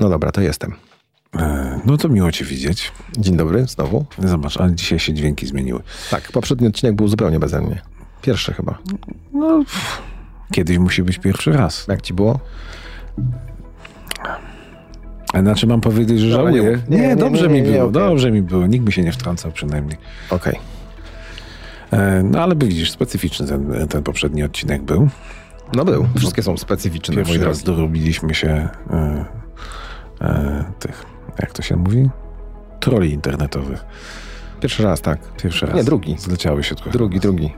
No dobra, to jestem. E, no to miło Cię widzieć. Dzień dobry, znowu. Zobacz, ale dzisiaj się dźwięki zmieniły. Tak, poprzedni odcinek był zupełnie beze mnie. Pierwszy chyba. No, pff, kiedyś musi być pierwszy raz. Jak ci było? A znaczy mam powiedzieć, że nie żałuję? Nie, Nie, dobrze nie, mi nie, było, okej. dobrze mi było. Nikt mi się nie wtrącał przynajmniej. Okej. E, No ale widzisz, specyficzny ten, ten poprzedni odcinek był. No był. Wszystkie są specyficzne, Pierwszy raz dorobiliśmy się e, e, tych, jak to się mówi? Troli internetowych. Pierwszy raz, tak. Pierwszy raz. Nie, drugi. Zleciały się trochę. Drugi, drugi.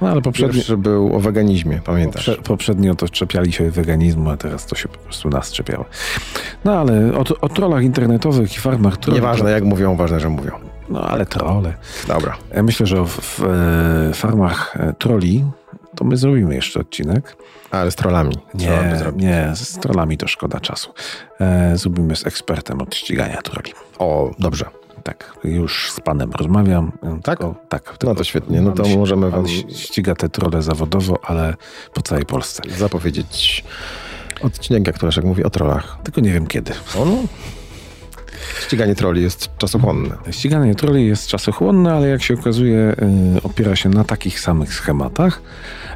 No ale poprzedni, Pierwszy był o weganizmie, pamiętasz? Poprze, poprzednio to czepiali się weganizmu, a teraz to się po prostu nas czepiało. No ale o, o trollach internetowych i farmach trolli. Nieważne jak mówią, ważne, że mówią. No ale trolle. Dobra. Ja myślę, że w, w e, farmach e, troli to my zrobimy jeszcze odcinek. Ale z trollami. Nie, nie, z trollami to szkoda czasu. E, zrobimy z ekspertem od ścigania troli. O, dobrze. Tak, już z panem rozmawiam. Tak? Tak. No to świetnie. No to możemy wam ściga te trole zawodowo, ale po całej Polsce. zapowiedzieć odcinek, jak to Leszek mówi, o trollach. Tylko nie wiem kiedy. O, no. Ściganie trolli jest czasochłonne. Ściganie troli jest czasochłonne, ale jak się okazuje, y, opiera się na takich samych schematach.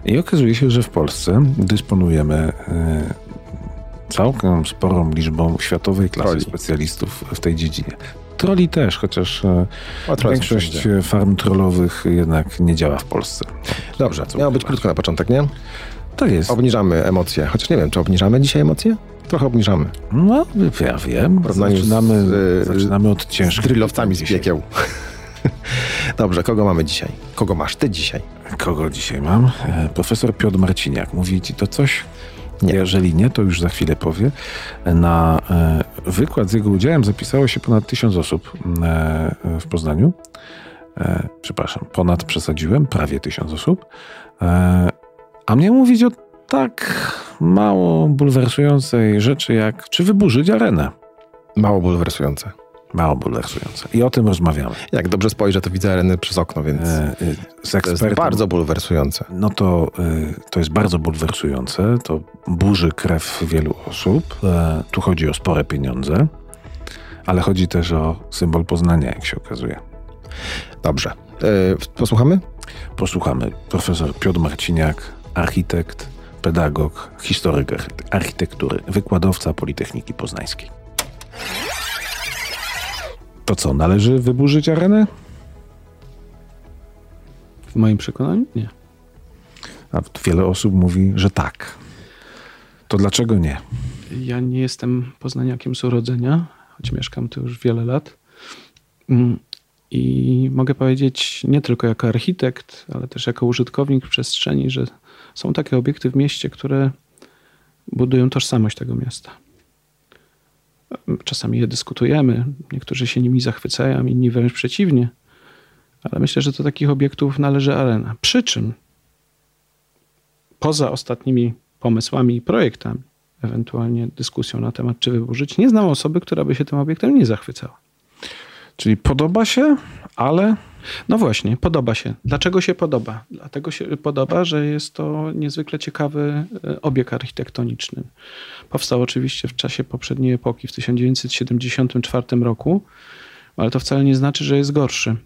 I okazuje się, że w Polsce dysponujemy y, całkiem sporą liczbą światowej klasy Troli. specjalistów w tej dziedzinie. Troli też, chociaż y, większość farm trollowych jednak nie działa w Polsce. Dobrze, miało być krótko na początek, nie? To jest. Obniżamy emocje. Chociaż nie wiem, czy obniżamy dzisiaj emocje? Trochę obniżamy. No, ja wiem. porównaniu z, Zaczynamy, y, zaczynamy od Z ciężkich. drillowcami z dzisiaj. piekieł. Dobrze, kogo mamy dzisiaj? Kogo masz ty dzisiaj? Kogo dzisiaj mam? E, Profesor Piotr Marciniak. Mówi ci to coś? Nie. Jeżeli nie, to już za chwilę powie. Na e, wykład z jego udziałem zapisało się ponad tysiąc osób e, w Poznaniu. Przepraszam, ponad przesadziłem, prawie tysiąc osób. E, a mnie mówić o tak mało bulwersującej rzeczy, jak czy wyburzyć arenę. Mało bulwersujące. Mało bulwersujące. I o tym rozmawiamy. Jak dobrze spojrzę, to widzę areny przez okno, więc E, e, to jest bardzo bulwersujące. No to, y, to jest bardzo bulwersujące. To burzy krew wielu osób. E, Tu chodzi o spore pieniądze, ale chodzi też o symbol Poznania, jak się okazuje. Dobrze. E, posłuchamy? Posłuchamy. Profesor Piotr Marciniak, architekt, pedagog, historyk archi- architektury, wykładowca Politechniki Poznańskiej. To co, należy wyburzyć arenę? W moim przekonaniu nie. A wiele osób mówi, że tak. To dlaczego nie? Ja nie jestem poznaniakiem z urodzenia, choć mieszkam tu już wiele lat. Mm, I mogę powiedzieć nie tylko jako architekt, ale też jako użytkownik przestrzeni, że są takie obiekty w mieście, które budują tożsamość tego miasta. Czasami je dyskutujemy, niektórzy się nimi zachwycają, inni wręcz przeciwnie, ale myślę, że do takich obiektów należy arena. Przy czym poza ostatnimi pomysłami i projektami, ewentualnie dyskusją na temat, czy wyburzyć, nie znam osoby, która by się tym obiektem nie zachwycała. Czyli podoba się, ale No właśnie, podoba się. Dlaczego się podoba? Dlatego się podoba, że jest to niezwykle ciekawy e, obiekt architektoniczny. Powstał oczywiście w czasie poprzedniej epoki, w 1974 roku, ale to wcale nie znaczy, że jest gorszy.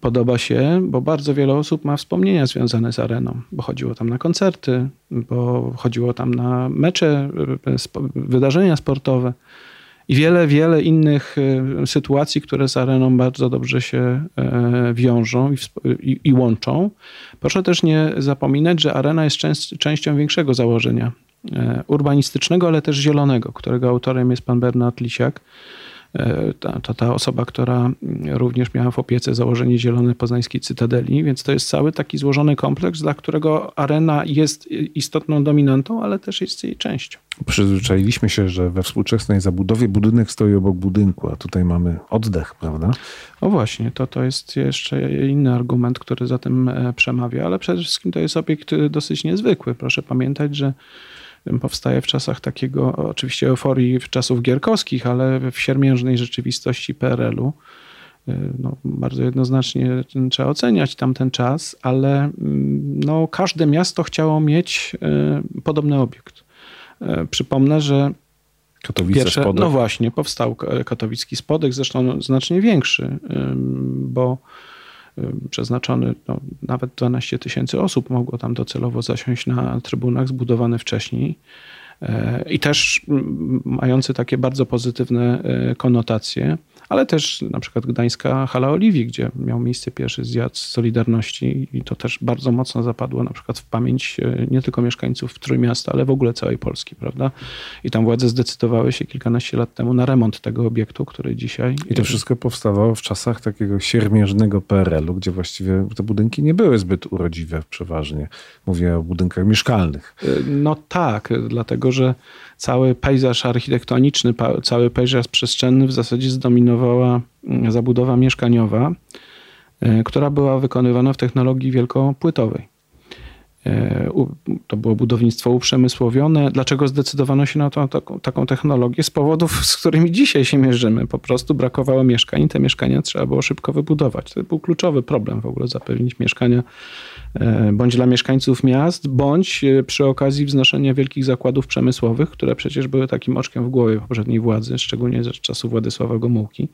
Podoba się, bo bardzo wiele osób ma wspomnienia związane z areną, bo chodziło tam na koncerty, bo chodziło tam na mecze, e, wydarzenia sportowe i wiele, wiele innych e, sytuacji, które z areną bardzo dobrze się e, wiążą i, i, i łączą. Proszę też nie zapominać, że arena jest częst, częścią większego założenia e, urbanistycznego, ale też zielonego, którego autorem jest pan Bernard Lisiak. E, ta- To ta osoba, która również miała w opiece założenie Zielonej Poznańskiej Cytadeli, więc to jest cały taki złożony kompleks, dla którego arena jest istotną dominantą, ale też jest jej częścią. przyzwyczailiśmy się, że we współczesnej zabudowie budynek stoi obok budynku, a tutaj mamy oddech, prawda? O właśnie, to, to jest jeszcze inny argument, który za tym e, przemawia, ale przede wszystkim to jest obiekt e, dosyć niezwykły. Proszę pamiętać, że powstaje w czasach takiego, oczywiście euforii w czasów gierkowskich, ale w siermiężnej rzeczywistości PRL-u. E, No, bardzo jednoznacznie trzeba oceniać tamten czas, ale mm, no, każde miasto chciało mieć e, podobny obiekt. E, Przypomnę, że Katowice, Pierwsze, Spodek. no właśnie, powstał katowicki spodek, zresztą znacznie większy, bo przeznaczony no, nawet 12 tysięcy osób mogło tam docelowo zasiąść na trybunach zbudowane wcześniej. E, I też mający takie bardzo pozytywne e, konotacje, ale też na przykład Gdańska Hala Oliwii, gdzie miał miejsce pierwszy zjazd Solidarności i to też bardzo mocno zapadło na przykład w pamięć e, nie tylko mieszkańców Trójmiasta, ale w ogóle całej Polski, prawda? I tam władze zdecydowały się kilkanaście lat temu na remont tego obiektu, który dzisiaj... I to wszystko powstawało w czasach takiego siermiężnego PRL-u, gdzie właściwie te budynki nie były zbyt urodziwe przeważnie. Mówię o budynkach mieszkalnych. No tak, dlatego że cały pejzaż architektoniczny, cały pejzaż przestrzenny w zasadzie zdominowała mm, zabudowa mieszkaniowa, e, która była wykonywana w technologii wielkopłytowej. E, To było budownictwo uprzemysłowione. Dlaczego zdecydowano się na tą, taką, taką technologię? Z powodów, z którymi dzisiaj się mierzymy. Po prostu brakowało mieszkań i te mieszkania trzeba było szybko wybudować. To był kluczowy problem w ogóle zapewnić mieszkania e, bądź dla mieszkańców miast, bądź e, przy okazji wznoszenia wielkich zakładów przemysłowych, które przecież były takim oczkiem w głowie poprzedniej władzy, szczególnie z czasów Władysława Gomułki.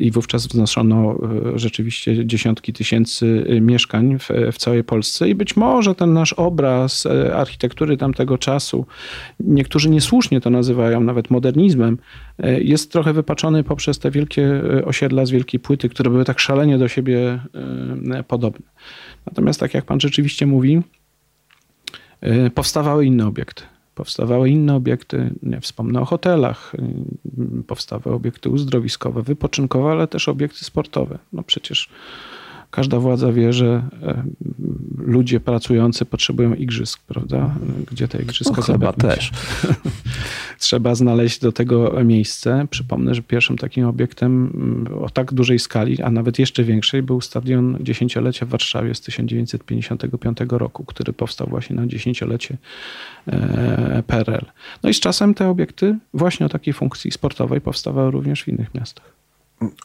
I wówczas wznoszono e, rzeczywiście dziesiątki tysięcy e, mieszkań w, w całej Polsce. I być może ten nasz obraz e, architektury tamtego czasu, niektórzy niesłusznie to nazywają nawet modernizmem, jest trochę wypaczony poprzez te wielkie osiedla z wielkiej płyty, które były tak szalenie do siebie podobne. Natomiast tak jak pan rzeczywiście mówi, powstawały inne obiekty. Powstawały inne obiekty, nie wspomnę o hotelach, y, powstawały obiekty uzdrowiskowe, wypoczynkowe, ale też obiekty sportowe. No przecież każda władza wie, że e, ludzie pracujący potrzebują igrzysk, prawda? Gdzie te igrzyska No, chyba zapewnić? też. Trzeba znaleźć do tego miejsce. Przypomnę, że pierwszym takim obiektem mm, o tak dużej skali, a nawet jeszcze większej, był stadion dziesięciolecia w Warszawie z 1955 roku, który powstał właśnie na dziesięciolecie e, PRL. No i z czasem te obiekty właśnie o takiej funkcji sportowej powstawały również w innych miastach.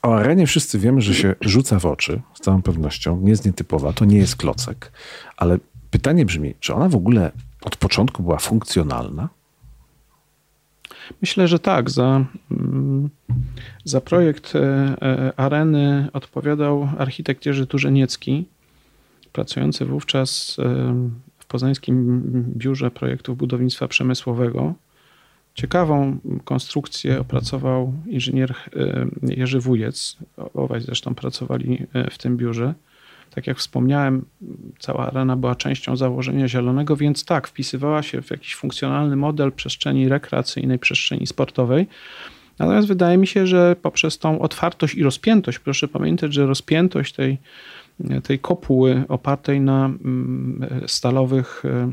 O arenie wszyscy wiemy, że się rzuca w oczy, z całą pewnością. Nie jest nietypowa, to nie jest klocek. Ale pytanie brzmi, czy ona w ogóle od początku była funkcjonalna? Myślę, że tak. Za, mm, za projekt e, e, areny odpowiadał architekt Jerzy Turzeniecki, pracujący wówczas e, w Poznańskim Biurze Projektów Budownictwa Przemysłowego. Ciekawą konstrukcję opracował inżynier e, Jerzy Wujec. Obaj zresztą pracowali e, w tym biurze. Tak jak wspomniałem, cała arena była częścią założenia zielonego, więc tak, wpisywała się w jakiś funkcjonalny model przestrzeni rekreacyjnej, przestrzeni sportowej. Natomiast wydaje mi się, że poprzez tą otwartość i rozpiętość, proszę pamiętać, że rozpiętość tej, tej kopuły opartej na mm, stalowych e,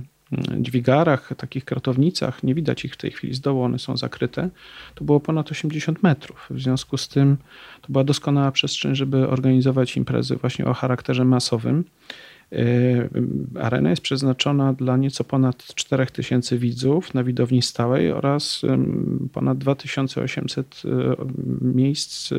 dźwigarach, takich kratownicach, nie widać ich w tej chwili z dołu, one są zakryte, to było ponad 80 metrów. W związku z tym to była doskonała przestrzeń, żeby organizować imprezy właśnie o charakterze masowym. Yy, Arena jest przeznaczona dla nieco ponad 4000 widzów na widowni stałej oraz ponad 2800 yy, miejsc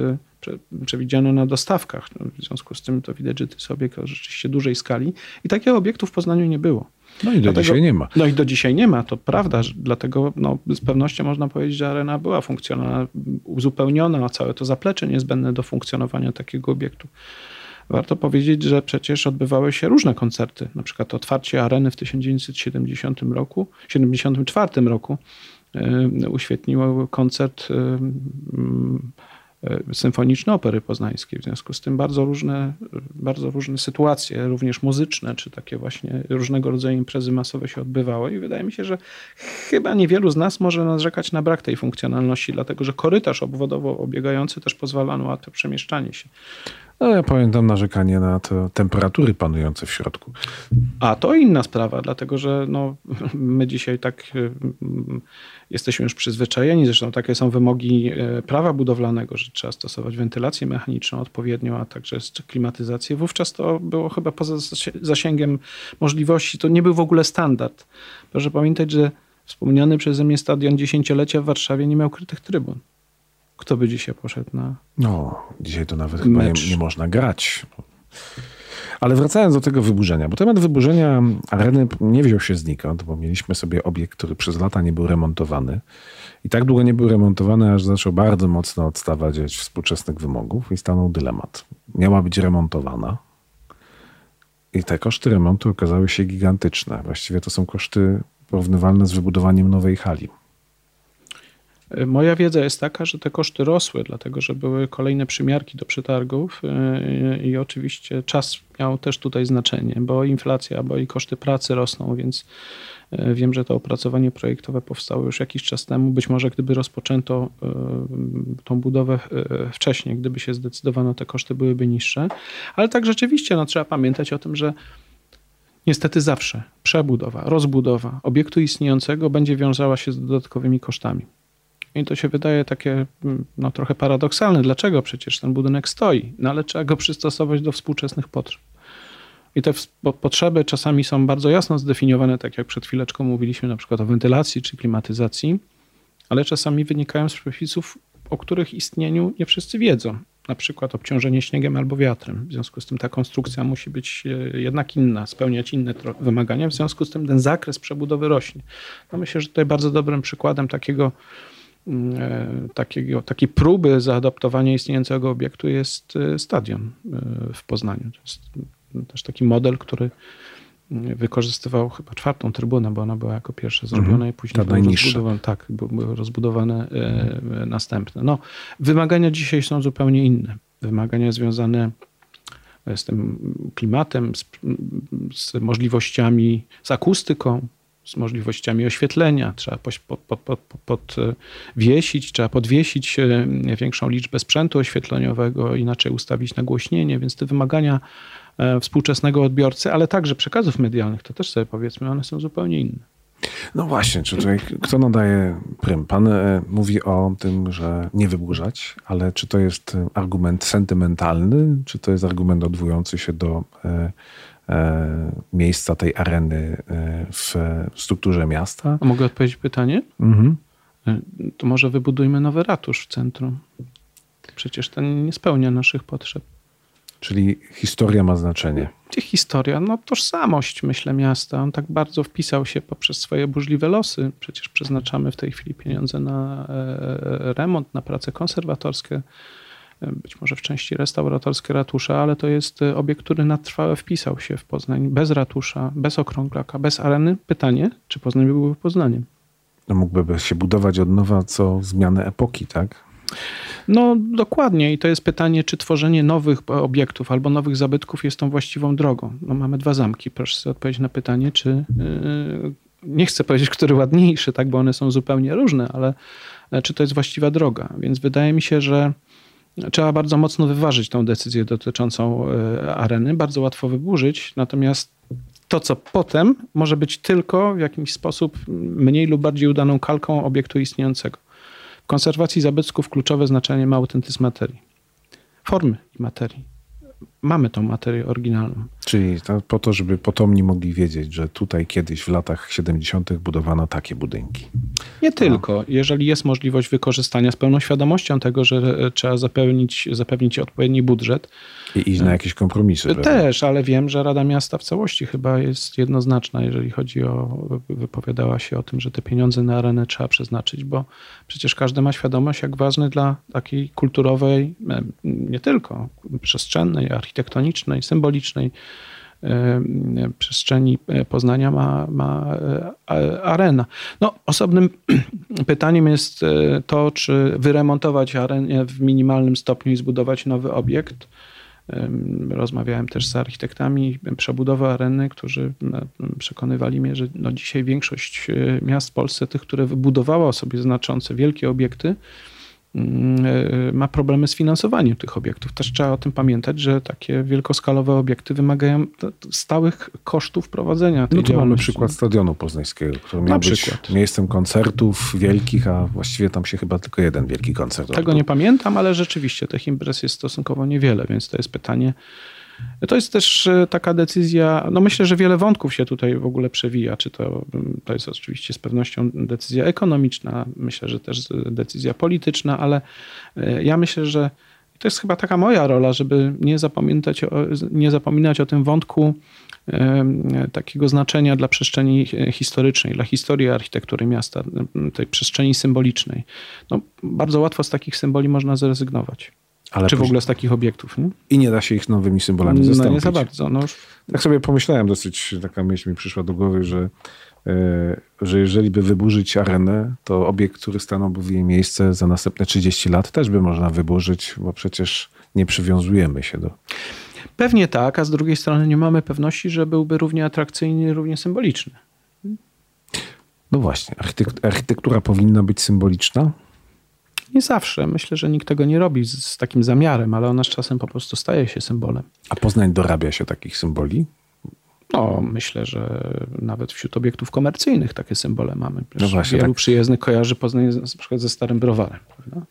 prze- przewidziano na dostawkach. W związku z tym to widać, że to jest obiekt o rzeczywiście dużej skali i takich obiektów w Poznaniu nie było. No i do Dlatego- dzisiaj nie ma. No i do dzisiaj nie ma, to prawda, dlatego no, z pewnością można powiedzieć, że arena była funkcjonalna, uzupełniona, a całe to zaplecze niezbędne do funkcjonowania takiego obiektu. Warto powiedzieć, że przecież odbywały się różne koncerty. Na przykład otwarcie areny w 1970 roku, 74 roku y, uświetniło koncert y, symfoniczny Opery Poznańskiej. W związku z tym bardzo różne, bardzo różne sytuacje, również muzyczne, czy takie właśnie różnego rodzaju imprezy masowe się odbywały i wydaje mi się, że chyba niewielu z nas może narzekać na brak tej funkcjonalności, dlatego że korytarz obwodowo obiegający też pozwala na łatwe przemieszczanie się. No ja pamiętam narzekanie na te temperatury panujące w środku. A to inna sprawa, dlatego że no, my dzisiaj tak y, jesteśmy już przyzwyczajeni, zresztą takie są wymogi e, prawa budowlanego, że trzeba stosować wentylację mechaniczną odpowiednią, a także klimatyzację. Wówczas to było chyba poza zasi- zasięgiem możliwości. To nie był w ogóle standard. Proszę pamiętać, że wspomniany przeze mnie stadion dziesięciolecia w Warszawie nie miał krytych trybun. Kto by dzisiaj poszedł na No, dzisiaj to nawet chyba nie, Mecz. nie można grać. Ale wracając do tego wyburzenia, bo temat wyburzenia areny nie wziął się znikąd, bo mieliśmy sobie obiekt, który przez lata nie był remontowany. I tak długo nie był remontowany, aż zaczął bardzo mocno odstawać od współczesnych wymogów i stanął dylemat. Miała być remontowana, i te koszty remontu okazały się gigantyczne. Właściwie to są koszty porównywalne z wybudowaniem nowej hali. Moja wiedza jest taka, że te koszty rosły, dlatego że były kolejne przymiarki do przetargów yy, i oczywiście czas miał też tutaj znaczenie, bo inflacja, bo i koszty pracy rosną, więc yy, wiem, że to opracowanie projektowe powstało już jakiś czas temu. Być może gdyby rozpoczęto yy, tą budowę wcześniej, gdyby się zdecydowano, te koszty byłyby niższe. Ale tak rzeczywiście no, trzeba pamiętać o tym, że Niestety zawsze przebudowa, rozbudowa obiektu istniejącego będzie wiązała się z dodatkowymi kosztami. I to się wydaje takie mm, no, trochę paradoksalne. Dlaczego przecież ten budynek stoi? No ale trzeba go przystosować do współczesnych potrzeb. I te potrzeby czasami są bardzo jasno zdefiniowane, tak jak przed chwileczką mówiliśmy na przykład o wentylacji czy klimatyzacji, ale czasami wynikają z przepisów, o których istnieniu nie wszyscy wiedzą. Na przykład obciążenie śniegiem albo wiatrem. W związku z tym ta konstrukcja musi być e, jednak inna, spełniać inne wymagania. W związku z tym ten zakres przebudowy rośnie. No myślę, że tutaj bardzo dobrym przykładem takiego takiego, takiej próby zaadaptowania istniejącego obiektu jest e, stadion e, w Poznaniu. To jest też taki model, który wykorzystywał chyba czwartą trybunę, bo ona była jako pierwsza zrobiona mhm. i później były rozbudowane, tak, były rozbudowane mhm. następne. No, wymagania dzisiaj są zupełnie inne. Wymagania związane z tym klimatem, z, z możliwościami, z akustyką, z możliwościami oświetlenia, trzeba pod, pod, pod, podwiesić, trzeba podwiesić e, większą liczbę sprzętu oświetleniowego, inaczej ustawić nagłośnienie, więc te wymagania e, współczesnego odbiorcy, ale także przekazów medialnych, to też sobie powiedzmy, one są zupełnie inne. No właśnie, czy tutaj kto nadaje prym? Pan e, mówi o tym, że nie wyburzać, ale czy to jest argument sentymentalny, czy to jest argument odwołujący się do miejsca tej areny e, w strukturze miasta. A mogę odpowiedzieć pytanie? Mhm. E, to może wybudujmy nowy ratusz w centrum. Przecież ten nie spełnia naszych potrzeb. Czyli historia ma znaczenie. Historia, no tożsamość, myślę, miasta. On tak bardzo wpisał się poprzez swoje burzliwe losy. Przecież przeznaczamy w tej chwili pieniądze na remont, na prace konserwatorskie być może w części restauratorskie ratusza, ale to jest e, obiekt, który na trwałe wpisał się w Poznań bez ratusza, bez okrąglaka, bez areny. Pytanie, czy Poznań byłby Poznaniem? No mógłby się budować od nowa co zmianę epoki, tak? No dokładnie i to jest pytanie, czy tworzenie nowych obiektów albo nowych zabytków jest tą właściwą drogą. No, mamy dwa zamki, proszę sobie odpowiedzieć na pytanie, czy yy, nie chcę powiedzieć, który ładniejszy, tak, bo one są zupełnie różne, ale e, czy to jest właściwa droga. Więc wydaje mi się, że Trzeba bardzo mocno wyważyć tą decyzję dotyczącą e, areny, bardzo łatwo wyburzyć, natomiast to, co potem, może być tylko w jakiś sposób mniej lub bardziej udaną kalką obiektu istniejącego. W konserwacji zabytków kluczowe znaczenie ma autentyzm materii, formy i materii mamy tą materię oryginalną. Czyli to, po to, żeby potomni mogli wiedzieć, że tutaj kiedyś w latach 70. budowano takie budynki. Nie tylko. Jeżeli jest możliwość wykorzystania z pełną świadomością tego, że e, trzeba zapewnić, zapewnić odpowiedni budżet. I iść na e, jakieś kompromisy. Też, ale wiem, że Rada Miasta w całości chyba jest jednoznaczna, jeżeli chodzi o, wypowiadała się o tym, że te pieniądze na arenę trzeba przeznaczyć, bo przecież każdy ma świadomość, jak ważny dla takiej kulturowej, e, nie tylko przestrzennej, architektonicznej, symbolicznej e, przestrzeni Poznania ma, ma e, arena. No, osobnym pytaniem jest e, to, czy wyremontować arenę w minimalnym stopniu i zbudować nowy obiekt. Rozmawiałem też z architektami przebudowy areny, którzy przekonywali mnie, że no dzisiaj większość miast w Polsce, tych, które wybudowało sobie znaczące, wielkie obiekty, e, ma problemy z finansowaniem tych obiektów. Też trzeba o tym pamiętać, że takie wielkoskalowe obiekty wymagają stałych kosztów prowadzenia tej No tu mamy przykład Stadionu Poznańskiego, który miał być przykład. miejscem koncertów wielkich, a właściwie tam się chyba tylko jeden wielki koncert Tego nie pamiętam, ale rzeczywiście tych imprez jest stosunkowo niewiele, więc to jest pytanie, to jest też e, taka decyzja, no myślę, że wiele wątków się tutaj w ogóle przewija. Czy to, mm, to jest oczywiście z pewnością decyzja ekonomiczna, myślę, że też decyzja polityczna, ale e, ja myślę, że to jest chyba taka moja rola, żeby nie zapominać o, nie zapominać o tym wątku takiego znaczenia dla przestrzeni historycznej, dla historii architektury miasta, tej przestrzeni symbolicznej. No, bardzo łatwo z takich symboli można zrezygnować. Ale Czy w ogóle z takich obiektów. Nie? I nie da się ich nowymi symbolami no, zastąpić. No nie za bardzo. No. Tak sobie pomyślałem, dosyć taka myśl mi przyszła do głowy, że, e, że jeżeli by wyburzyć arenę, to obiekt, który stanąłby w jej miejsce za następne 30 lat też by można wyburzyć, bo przecież nie przywiązujemy się do... Pewnie tak, a z drugiej strony nie mamy pewności, że byłby równie atrakcyjny równie symboliczny. No właśnie, architektura powinna być symboliczna? Nie zawsze. Myślę, że nikt tego nie robi z, z, takim zamiarem, ale ona z czasem po prostu staje się symbolem. A Poznań dorabia się takich symboli? No, myślę, że nawet wśród obiektów komercyjnych takie symbole mamy. No właśnie, wielu tak. przyjezdnych kojarzy Poznań na przykład ze Starym Browarem. Prawda?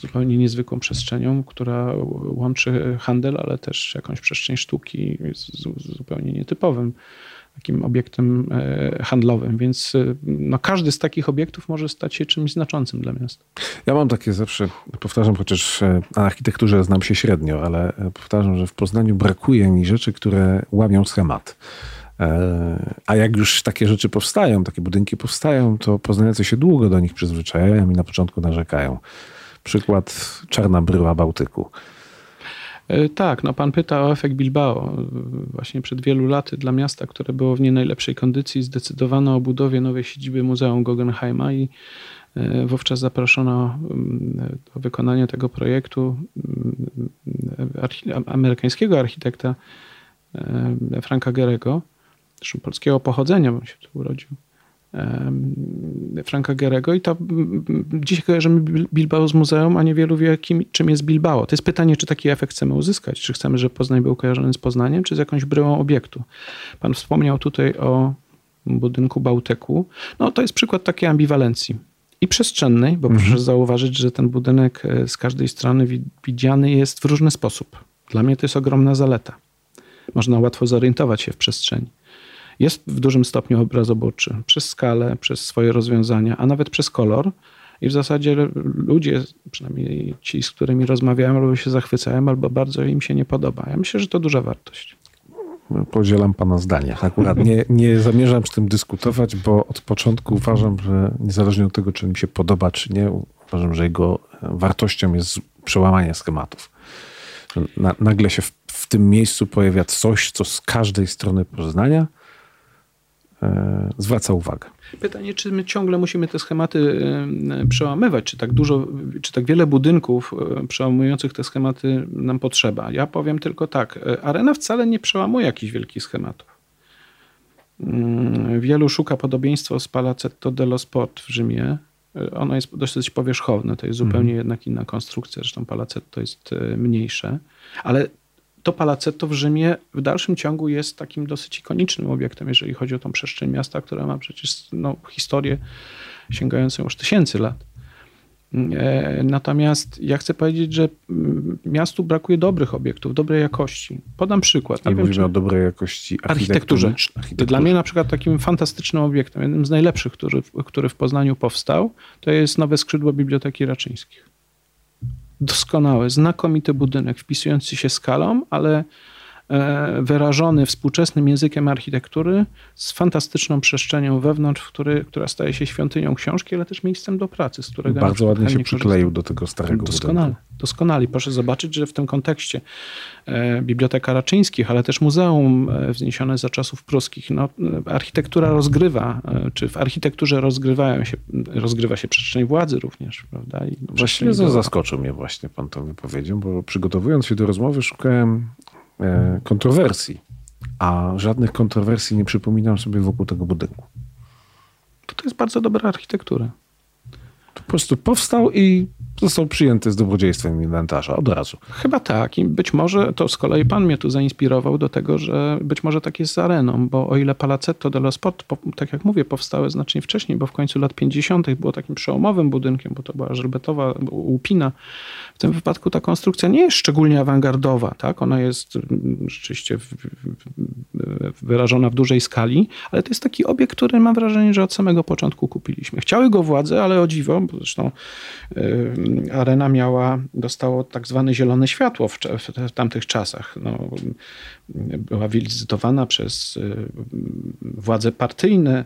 Zupełnie niezwykłą przestrzenią, która łączy handel, ale też jakąś przestrzeń sztuki zupełnie nietypowym takim obiektem e, handlowym, więc e, no, każdy z takich obiektów może stać się czymś znaczącym dla miasta. Ja mam takie zawsze, powtarzam, chociaż e, na architekturze znam się średnio, ale powtarzam, że w Poznaniu brakuje mi rzeczy, które łamią schemat. A jak już takie rzeczy powstają, takie budynki powstają, to poznaniacy się długo do nich przyzwyczajają i na początku narzekają. Przykład Czarna Bryła Bałtyku. E, tak, no pan pyta o efekt Bilbao. Właśnie przed wielu laty dla miasta, które było w nie najlepszej kondycji, zdecydowano o budowie nowej siedziby Muzeum Guggenheima i e, wówczas zaproszono mm, do wykonania tego projektu mm, amerykańskiego architekta e, Franka Gerego, zresztą polskiego pochodzenia, bo się tu urodził. Franka Gerego i to dzisiaj kojarzymy Bilbao z muzeum, a niewielu wie, kim, czym jest Bilbao. To jest pytanie, czy taki efekt chcemy uzyskać. Czy chcemy, żeby Poznań był kojarzony z Poznaniem, czy z jakąś bryłą obiektu. Pan wspomniał tutaj o budynku Bałtyku. No to jest przykład takiej ambiwalencji. I przestrzennej, bo mhm. proszę zauważyć, że ten budynek e, z każdej strony widziany jest w różny sposób. Dla mnie to jest ogromna zaleta. Można łatwo zorientować się w przestrzeni jest w dużym stopniu obrazoburczy przez skalę, przez swoje rozwiązania, a nawet przez kolor. I w zasadzie ludzie, przynajmniej ci, z którymi rozmawiałem, albo się zachwycają, albo bardzo im się nie podoba. Ja myślę, że to duża wartość. Podzielam pana zdanie. Akurat nie, nie zamierzam z tym dyskutować, bo od początku uważam, że niezależnie od tego, czy mi się podoba, czy nie, uważam, że jego wartością jest przełamanie schematów. Na, nagle się w, w tym miejscu pojawia coś, co z każdej strony Poznania E, zwraca uwagę. Pytanie, czy my ciągle musimy te schematy e, przełamywać, czy tak dużo, czy tak wiele budynków e, przełamujących te schematy nam potrzeba? Ja powiem tylko tak, arena wcale nie przełamuje jakichś wielkich schematów. Mm, wielu szuka podobieństwa z Palazzetto dello Sport w Rzymie. Ono jest dosyć powierzchowne, to jest zupełnie mm. jednak inna konstrukcja, zresztą Palazzetto jest mniejsze, ale to Palacetto w Rzymie w dalszym ciągu jest takim dosyć ikonicznym obiektem, jeżeli chodzi o tą przestrzeń miasta, która ma przecież no, historię sięgającą już tysięcy lat. E, natomiast ja chcę powiedzieć, że mm, miastu brakuje dobrych obiektów, dobrej jakości. Podam przykład. Nie Ale wiem, mówimy o dobrej jakości architekturze. architekturze. Dla mnie na przykład takim fantastycznym obiektem, jednym z najlepszych, który, który w Poznaniu powstał, to jest nowe skrzydło Biblioteki Raczyńskich doskonały, znakomity budynek, wpisujący się skalą, ale wyrażony współczesnym językiem architektury z fantastyczną przestrzenią wewnątrz, który, która staje się świątynią książki, ale też miejscem do pracy, z którego bardzo ładnie się przykleił do tego starego Doskonale. Budynku. Doskonale. Proszę zobaczyć, że w tym kontekście e, Biblioteka Raczyńskich, ale też Muzeum e, wzniesione za czasów pruskich, no, architektura rozgrywa, e, czy w architekturze rozgrywają się, rozgrywa się przestrzeń władzy również, prawda? I Właściwie do... zaskoczył mnie właśnie pan tą wypowiedzią, bo przygotowując się do rozmowy szukałem e, kontrowersji, a żadnych kontrowersji nie przypominam sobie wokół tego budynku. To, to jest bardzo dobra architektura. Po prostu powstał i został przyjęty z dobrodziejstwem inwentarza od razu. Chyba tak. I być może to z kolei pan mnie tu zainspirował do tego, że być może tak jest z areną, bo o ile Palazzetto dello Sport, tak jak mówię, powstały znacznie wcześniej, bo w końcu lat 50. było takim przełomowym budynkiem, bo to była żelbetowa łupina. W tym wypadku ta konstrukcja nie jest szczególnie awangardowa, tak? Ona jest mm, rzeczywiście wyrażona w dużej skali, ale to jest taki obiekt, który mam wrażenie, że od samego początku kupiliśmy. Chciały go władze, ale o dziwo, bo zresztą arena miała, dostało tak zwane zielone światło w, w, tamtych czasach. No, była wizytowana przez władze partyjne,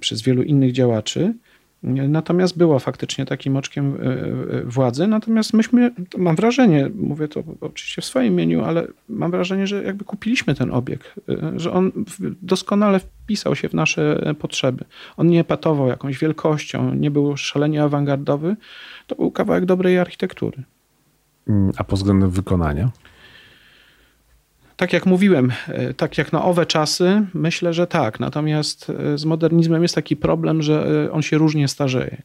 przez wielu innych działaczy. Natomiast była faktycznie takim oczkiem e, e, władzy. Natomiast myśmy, mam wrażenie, mówię to oczywiście w swoim imieniu, ale mam wrażenie, że jakby kupiliśmy ten obieg, e, że on doskonale wpisał się w nasze potrzeby. On nie patował jakąś wielkością, nie był szalenie awangardowy. To był kawałek dobrej architektury. Mm, a pod względem wykonania? Tak jak mówiłem, e, tak jak na owe czasy, myślę, że tak. Natomiast e, z modernizmem jest taki problem, że e, on się różnie starzeje.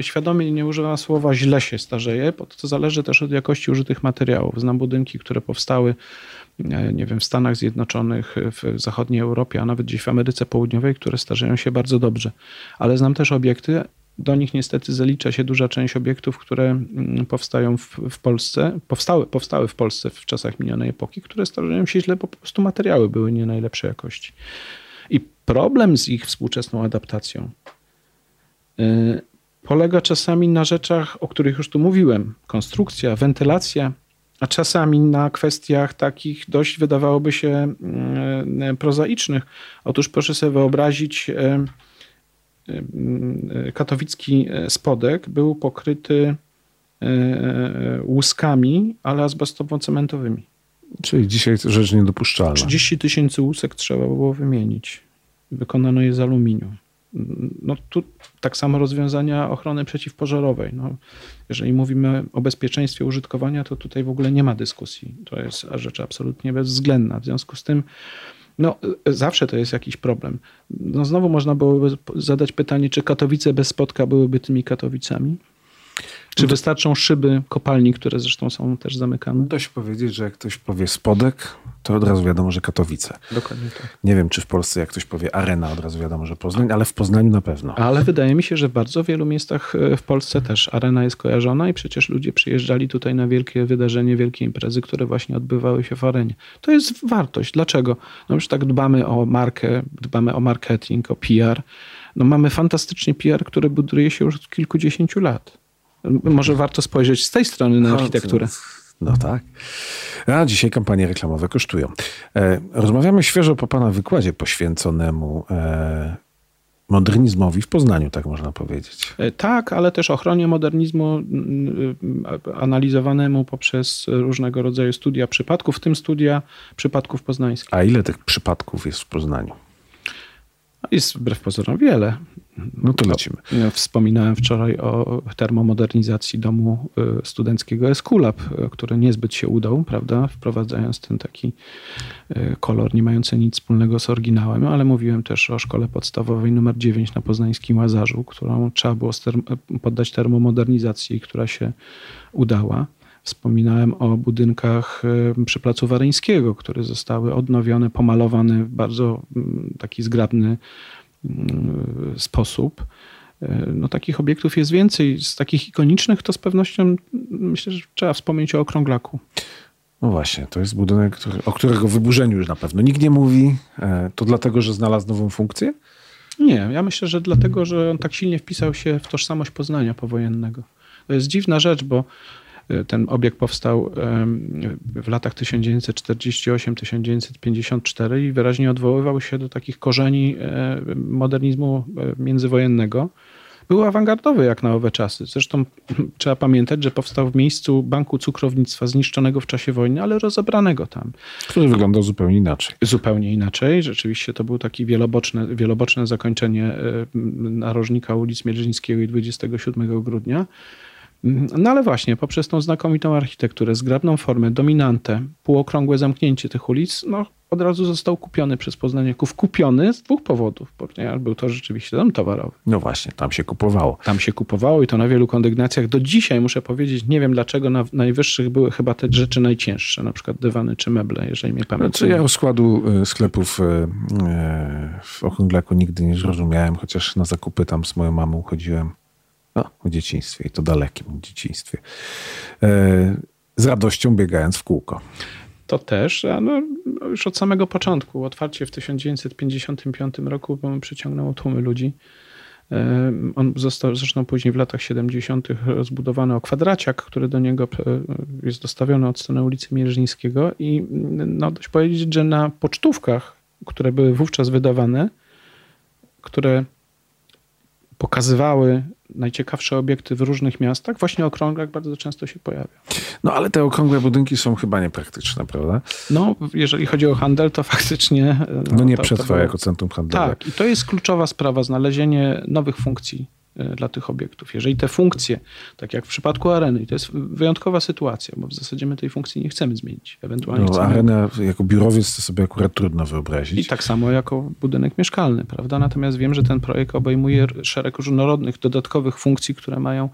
Świadomie nie używam słowa źle się starzeje, bo to zależy też od jakości użytych materiałów. Znam budynki, które powstały nie wiem, w Stanach Zjednoczonych, w zachodniej Europie, a nawet gdzieś w Ameryce Południowej, które starzeją się bardzo dobrze. Ale znam też obiekty, do nich niestety zalicza się duża część obiektów, które mm, powstają w, w, Polsce, powstały, powstały w Polsce w czasach minionej epoki, które starzeją się źle, bo po prostu materiały były nie najlepszej jakości. I problem z ich współczesną adaptacją yy, polega czasami na rzeczach, o których już tu mówiłem: konstrukcja, wentylacja, a czasami na kwestiach takich dość wydawałoby się yy, prozaicznych. Otóż proszę sobie wyobrazić, yy, katowicki spodek był pokryty e, łuskami, ale azbestowo-cementowymi. Czyli dzisiaj rzecz niedopuszczalna. 30 tysięcy łusek trzeba było wymienić. Wykonano je z aluminium. No tu tak samo rozwiązania ochrony przeciwpożarowej. No, jeżeli mówimy o bezpieczeństwie użytkowania, to tutaj w ogóle nie ma dyskusji. To jest rzecz absolutnie bezwzględna. W związku z tym no, zawsze to jest jakiś problem. No, znowu można byłoby zadać pytanie, czy Katowice bez spotka byłyby tymi Katowicami? Czy wystarczą szyby kopalni, które zresztą są też zamykane? Dość powiedzieć, że jak ktoś powie spodek, to od razu wiadomo, że Katowice. Dokładnie tak. Nie wiem, czy w Polsce jak ktoś powie arena, od razu wiadomo, że Poznań, ale w Poznaniu na pewno. Ale wydaje mi się, że w bardzo wielu miejscach e, w Polsce też arena jest kojarzona i przecież ludzie przyjeżdżali tutaj na wielkie wydarzenie, wielkie imprezy, które właśnie odbywały się w arenie. To jest wartość. Dlaczego? No już tak dbamy o markę, dbamy o marketing, o PR. No mamy fantastycznie PR, który buduje się już od kilkudziesięciu lat. Może warto spojrzeć z tej strony na architekturę. No tak. A dzisiaj kampanie reklamowe kosztują. E, rozmawiamy świeżo po Pana wykładzie poświęconemu e, modernizmowi w Poznaniu, tak można powiedzieć. E, tak, ale też ochronie modernizmu analizowanemu poprzez różnego rodzaju studia przypadków, w tym studia przypadków poznańskich. A ile tych przypadków jest w Poznaniu? Jest wbrew pozorom wiele. No to lecimy. Wspominałem wczoraj o termomodernizacji domu y, studenckiego Eskulap, y, który niezbyt się udał, prawda, wprowadzając ten taki y, kolor nie mający nic wspólnego z oryginałem, ale mówiłem też o szkole podstawowej numer 9 na poznańskim Łazarzu, którą trzeba było poddać termomodernizacji, która się udała. Wspominałem o budynkach przy Placu Waryńskiego, które zostały odnowione, pomalowane w bardzo mm, taki zgrabny sposób. No, takich obiektów jest więcej. Z takich ikonicznych to z pewnością myślę, że trzeba wspomnieć o Okrąglaku. No właśnie, to jest budynek, o którego wyburzeniu już na pewno nikt nie mówi. E, to dlatego, że znalazł nową funkcję? Nie, ja myślę, że dlatego, że on tak silnie wpisał się w tożsamość Poznania powojennego. To jest dziwna rzecz, bo ten obiekt powstał w latach 1948-1954 i wyraźnie odwoływał się do takich korzeni e, modernizmu e, międzywojennego. Był awangardowy jak na owe czasy. Zresztą trzeba pamiętać, że powstał w miejscu banku cukrownictwa zniszczonego w czasie wojny, ale rozebranego tam. Który wyglądał zupełnie inaczej. Zupełnie inaczej. Rzeczywiście to był taki wieloboczne, wieloboczne zakończenie e, narożnika ulic Mierzyńskiego i 27 grudnia. No ale właśnie, poprzez tą znakomitą architekturę, zgrabną formę, dominantę, półokrągłe zamknięcie tych ulic, no od razu został kupiony przez Poznaniaków. Kupiony z dwóch powodów, ponieważ był to rzeczywiście dom towarowy. No właśnie, tam się kupowało. Tam się kupowało i to na wielu kondygnacjach. Do dzisiaj muszę powiedzieć, nie wiem dlaczego na najwyższych były chyba te rzeczy najcięższe, na przykład dywany czy meble, jeżeli mnie pamiętam. Znaczy ja rozkładu e, sklepów e, e, w Okrąglaku nigdy nie zrozumiałem, chociaż na zakupy tam z moją mamą chodziłem no, w dzieciństwie i to dalekim dzieciństwie. E, z radością biegając w kółko. To też, no, już od samego początku. Otwarcie w 1955 roku przyciągnęło tłumy ludzi. On został zresztą później w latach 70. rozbudowany o kwadraciak, który do niego jest dostawiony od strony ulicy Mierzyńskiego i no dość powiedzieć, że na pocztówkach, które były wówczas wydawane, które pokazywały najciekawsze obiekty w różnych miastach, właśnie okrągłak bardzo często się pojawia. No ale te okrągłe budynki są chyba niepraktyczne, prawda? No, jeżeli chodzi o handel, to faktycznie... No, no nie to, przetrwa to jako centrum handlowe. Tak, i to jest kluczowa sprawa, znalezienie nowych funkcji dla tych obiektów. Jeżeli te funkcje, tak jak w przypadku areny, i to jest wyjątkowa sytuacja, bo w zasadzie my tej funkcji nie chcemy zmienić. Ewentualnie no, chcemy... Arenę jako biurowiec to sobie akurat trudno wyobrazić. I tak samo jako budynek mieszkalny, prawda? Natomiast wiem, że ten projekt obejmuje szereg różnorodnych, dodatkowych funkcji, które mają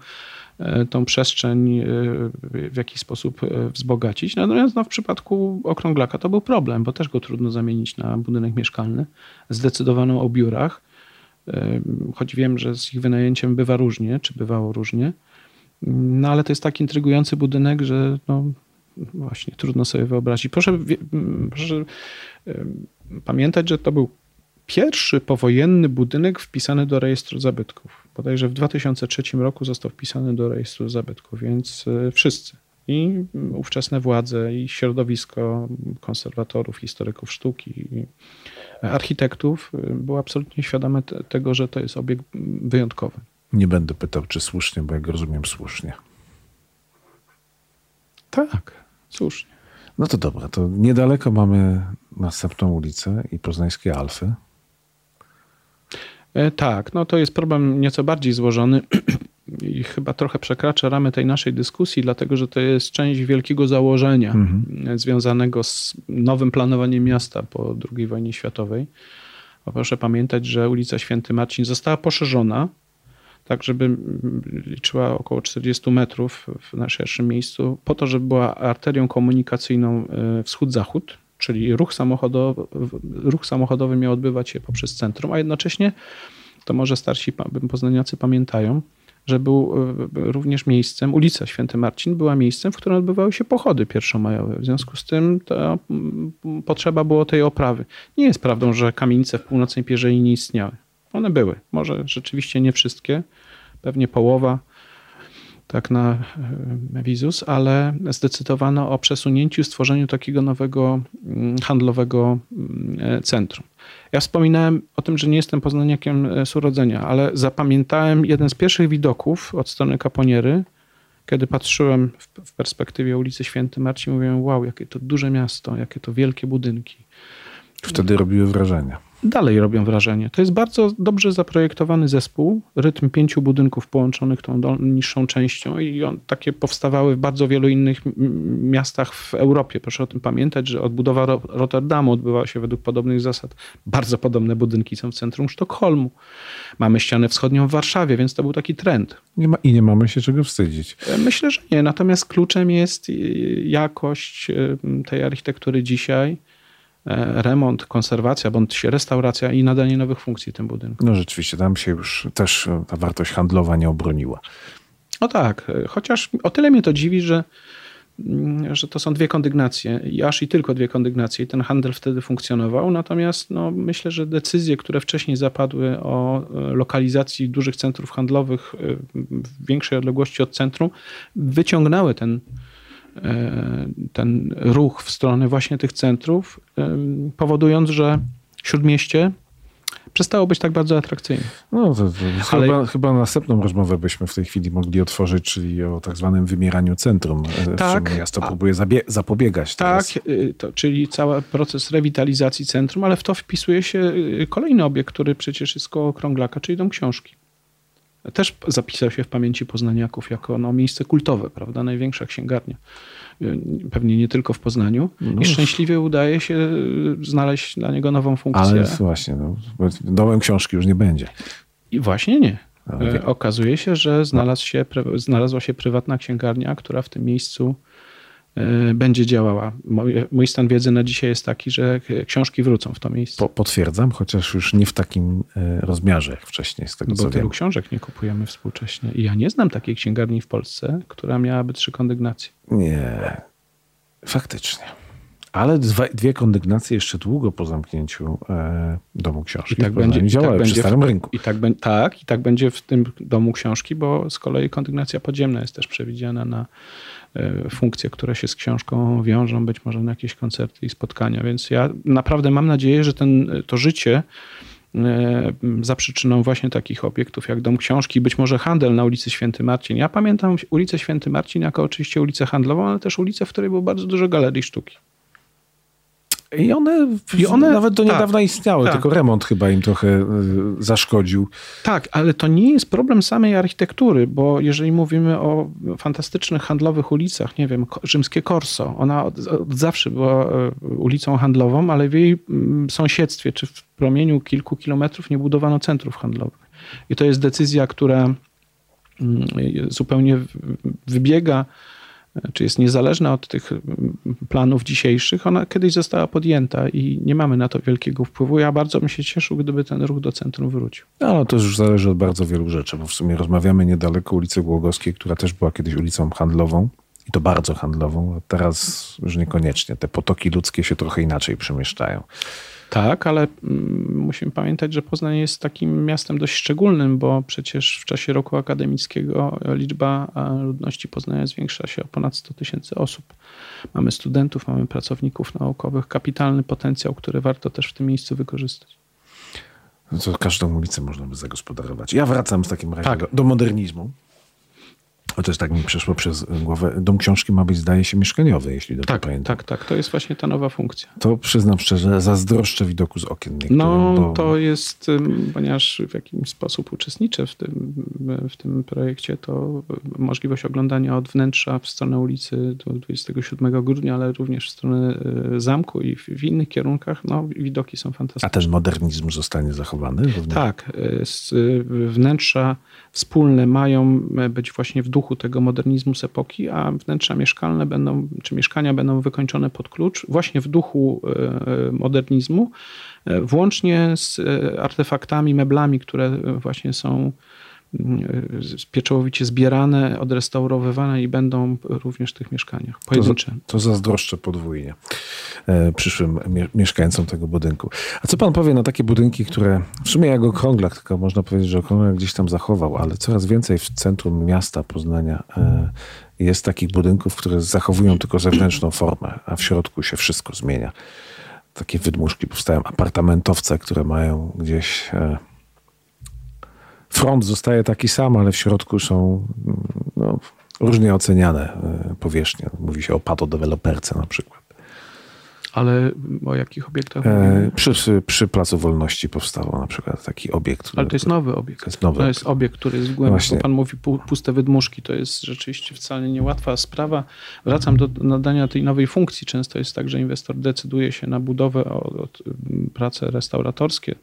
e, tą przestrzeń e, w jakiś sposób wzbogacić. Natomiast no, w przypadku okrąglaka to był problem, bo też go trudno zamienić na budynek mieszkalny. Zdecydowano o biurach choć wiem, że z ich wynajęciem bywa różnie, czy bywało różnie. No ale to jest tak intrygujący budynek, że no, właśnie trudno sobie wyobrazić. Proszę, proszę pamiętać, że to był pierwszy powojenny budynek wpisany do rejestru zabytków. Bodajże w 2003 roku został wpisany do rejestru zabytków, więc e, wszyscy i ówczesne władze, i środowisko konserwatorów, historyków sztuki, architektów y, było absolutnie świadome tego, że to jest obiekt wyjątkowy. Nie będę pytał, czy słusznie, bo jak rozumiem, słusznie. Tak, słusznie. No to dobra, to niedaleko mamy następną ulicę i poznańskie Alfy. E, tak, no to jest problem nieco bardziej złożony i chyba trochę przekracza ramy tej naszej dyskusji, dlatego że to jest część wielkiego założenia mhm. związanego z nowym planowaniem miasta po II wojnie światowej. Bo proszę pamiętać, że ulica Święty Marcin została poszerzona, tak żeby liczyła około 40 metrów w najszerszym miejscu, po to, żeby była arterią komunikacyjną e, wschód-zachód, czyli ruch samochodowy, ruch samochodowy miał odbywać się poprzez centrum, a jednocześnie, to może starsi poznaniacy pamiętają, że był e, również miejscem, ulica Święty Marcin była miejscem, w którym odbywały się pochody pierwszomajowe. W związku z tym potrzeba było tej oprawy. Nie jest prawdą, że kamienice w północnej Pierzei nie istniały. One były. Może rzeczywiście nie wszystkie, pewnie połowa, tak na e, wizus, ale zdecydowano o przesunięciu, stworzeniu takiego nowego mm, handlowego mm, e, centrum. Ja wspominałem o tym, że nie jestem poznaniakiem e, z urodzenia, ale zapamiętałem jeden z pierwszych widoków od strony Kaponiery, kiedy patrzyłem w perspektywie ulicy Święty Marcin, mówiłem, wow, jakie to duże miasto, jakie to wielkie budynki. Wtedy robiły wrażenie dalej robią wrażenie. To jest bardzo dobrze zaprojektowany zespół, rytm pięciu budynków połączonych tą niższą częścią i on, takie powstawały w bardzo wielu innych miastach w Europie. Proszę o tym pamiętać, że odbudowa Rotterdamu odbywała się według podobnych zasad. Bardzo podobne budynki są w centrum Sztokholmu. Mamy ścianę wschodnią w Warszawie, więc to był taki trend. Nie ma, I nie mamy się czego wstydzić. Myślę, że nie. Natomiast kluczem jest jakość tej architektury dzisiaj E, remont, konserwacja, bądź restauracja i nadanie nowych funkcji tym budynkom. No rzeczywiście, tam się już też e, ta wartość handlowa nie obroniła. No tak, e, chociaż o tyle mnie to dziwi, że, mm, że to są dwie kondygnacje i aż i tylko dwie kondygnacje i ten handel wtedy funkcjonował. Natomiast no, myślę, że decyzje, które wcześniej zapadły o lokalizacji dużych centrów handlowych w większej odległości od centrum, wyciągnęły ten, E, ten ruch w stronę właśnie tych centrów, e, powodując, że śródmieście przestało być tak bardzo atrakcyjne. No, to, to Ale... chyba, chyba następną rozmowę byśmy w tej chwili mogli otworzyć, czyli o tak zwanym wymieraniu centrum. E, tak. Miasto próbuje zapobiegać. Tak, to, czyli cały proces rewitalizacji centrum, ale w to wpisuje się kolejny obiekt, który przecież jest koło Krąglaka, czyli Dom Książki też zapisał się w pamięci poznaniaków jako no, miejsce kultowe, prawda? Największa księgarnia. Pewnie nie tylko w Poznaniu. No. I szczęśliwie udaje się znaleźć dla niego nową funkcję. Ale właśnie, no, domem książki już nie będzie. I właśnie nie. Okay. Okazuje się, że znalazł się, znalazła się prywatna księgarnia, która w tym miejscu E, będzie działała. Mój, mój, stan wiedzy na dzisiaj jest taki, że książki wrócą w to miejsce. Po, potwierdzam, chociaż już nie w takim e, rozmiarze jak wcześniej. Z tego, no bo tylu wiem. książek nie kupujemy współcześnie. I ja nie znam takiej księgarni w Polsce, która miałaby trzy kondygnacje. Nie, faktycznie. Ale dwie kondygnacje jeszcze długo po zamknięciu e, Domu Książki I tak będzie działały tak przy będzie Starym w, Rynku. I tak, tak, i tak będzie w tym Domu Książki, bo z kolei kondygnacja podziemna jest też przewidziana na e, funkcje, które się z książką wiążą, być może na jakieś koncerty i spotkania. Więc ja naprawdę mam nadzieję, że ten, to życie e, za przyczyną właśnie takich obiektów jak Dom Książki, być może handel na ulicy Święty Marcin. Ja pamiętam ulicę Święty Marcin jako oczywiście ulicę handlową, ale też ulicę, w której było bardzo dużo galerii sztuki. I one, I one nawet do tak, niedawna istniały, tak. tylko remont chyba im trochę y, zaszkodził. Tak, ale to nie jest problem samej architektury, bo jeżeli mówimy o fantastycznych handlowych ulicach, nie wiem, rzymskie Corso, ona od, od zawsze była e, ulicą handlową, ale w jej mm, sąsiedztwie czy w promieniu kilku kilometrów nie budowano centrów handlowych. I to jest decyzja, która mm, zupełnie wybiega czy jest niezależna od tych planów dzisiejszych, ona kiedyś została podjęta i nie mamy na to wielkiego wpływu. Ja bardzo bym się cieszył, gdyby ten ruch do centrum wrócił. No, to już zależy od bardzo wielu rzeczy, bo w sumie rozmawiamy niedaleko ulicy Głogowskiej, która też była kiedyś ulicą handlową i to bardzo handlową, a teraz już niekoniecznie. Te potoki ludzkie się trochę inaczej przemieszczają. Tak, ale musimy pamiętać, że Poznań jest takim miastem dość szczególnym, bo przecież w czasie roku akademickiego liczba ludności Poznania zwiększa się o ponad 100 tysięcy osób. Mamy studentów, mamy pracowników naukowych, kapitalny potencjał, który warto też w tym miejscu wykorzystać. No to każdą ulicę można by zagospodarować. Ja wracam w takim razie tak. do, do modernizmu. O, też tak mi przeszło przez głowę. Dom książki ma być, zdaje się, mieszkaniowy, jeśli dobrze tak, pamiętam. Tak, tak. To jest właśnie ta nowa funkcja. To przyznam szczerze, zazdroszczę widoku z okien. No, bo... to jest, ponieważ w jakiś sposób uczestniczę w tym, w tym projekcie, to możliwość oglądania od wnętrza w stronę ulicy do 27 grudnia, ale również w stronę e, zamku i w, w innych kierunkach, no, widoki są fantastyczne. A ten modernizm zostanie zachowany? Tak. Wnętrza wspólne mają być właśnie w duchu tego modernizmu z epoki, a wnętrza mieszkalne będą, czy mieszkania będą wykończone pod klucz właśnie w duchu e, modernizmu, e, włącznie z e, artefaktami, meblami, które właśnie są pieczołowicie zbierane, odrestaurowywane i będą również w tych mieszkaniach pojedyncze. To, to zazdroszczę podwójnie e, przyszłym mie mieszkańcom tego budynku. A co pan powie na takie budynki, które w sumie jak okrąglak, tylko można powiedzieć, że okrąglak gdzieś tam zachował, ale coraz więcej w centrum miasta Poznania e, jest takich budynków, które zachowują tylko zewnętrzną formę, a w środku się wszystko zmienia. Takie wydmuszki powstają, apartamentowce, które mają gdzieś... Front zostaje taki sam, ale w środku są no, różnie oceniane e, powierzchnie. Mówi się o patodeweloperce na przykład. Ale o jakich obiektach? E, przy, przy Placu Wolności powstał na przykład taki obiekt. Ale to jest nowy obiekt. To jest, nowy to jest obiekt, który jest głęboko. Właśnie. Pan mówi puste wydmuszki. To jest rzeczywiście wcale niełatwa sprawa. Wracam do nadania tej nowej funkcji. Często jest tak, że inwestor decyduje się na budowę, o, o prace restauratorskie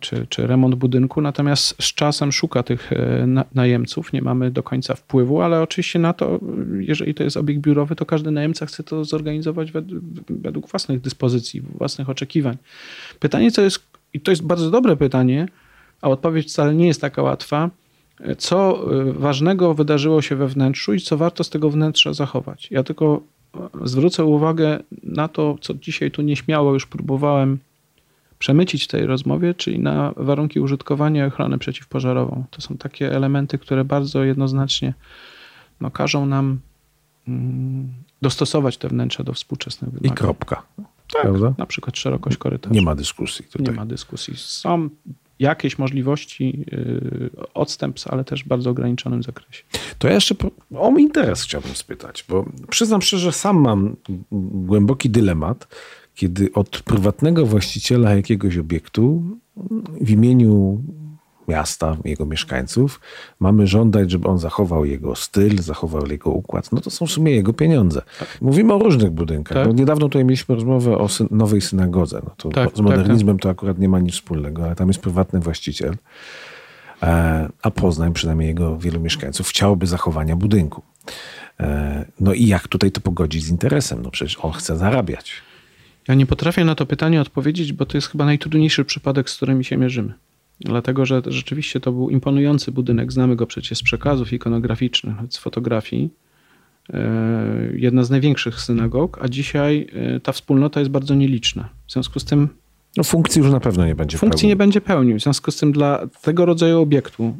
czy, czy remont budynku, natomiast z czasem szuka tych e, najemców, nie mamy do końca wpływu, ale oczywiście na to, jeżeli to jest obiekt biurowy, to każdy najemca chce to zorganizować według własnych dyspozycji, własnych oczekiwań. Pytanie, co jest, i to jest bardzo dobre pytanie, a odpowiedź wcale nie jest taka łatwa, co e, ważnego wydarzyło się we wnętrzu i co warto z tego wnętrza zachować. Ja tylko e, zwrócę uwagę na to, co dzisiaj tu nieśmiało już próbowałem przemycić w tej rozmowie, czyli na warunki użytkowania i ochronę przeciwpożarową. To są takie elementy, które bardzo jednoznacznie no, każą nam mm, dostosować te wnętrza do współczesnych wymagań. I kropka. Tak, Prawda? na przykład szerokość korytarza. Nie ma dyskusji tutaj. Nie ma dyskusji. Są jakieś możliwości yy, odstępstw, ale też w bardzo ograniczonym zakresie. To ja jeszcze o interes chciałbym spytać, bo przyznam szczerze, sam mam głęboki dylemat, kiedy od prywatnego właściciela jakiegoś obiektu w imieniu miasta, jego mieszkańców, mamy żądać, żeby on zachował jego styl, zachował jego układ, no to są w sumie jego pieniądze. Tak. Mówimy o różnych budynkach. Tak. No niedawno tutaj mieliśmy rozmowę o syn nowej synagodze. No to tak, z modernizmem tak, to akurat nie ma nic wspólnego, ale tam jest prywatny właściciel. E, a Poznań, przynajmniej jego wielu mieszkańców, chciałoby zachowania budynku. E, no i jak tutaj to pogodzić z interesem? No przecież on chce zarabiać. Ja nie potrafię na to pytanie odpowiedzieć, bo to jest chyba najtrudniejszy przypadek, z którymi się mierzymy. Dlatego, że rzeczywiście to był imponujący budynek. Znamy go przecież z przekazów ikonograficznych, z fotografii. jedna z największych synagog, a dzisiaj ta wspólnota jest bardzo nieliczna. W związku z tym no funkcji już na pewno nie będzie Funkcji pełnił. nie będzie pełnił. W związku z tym dla tego rodzaju obiektu,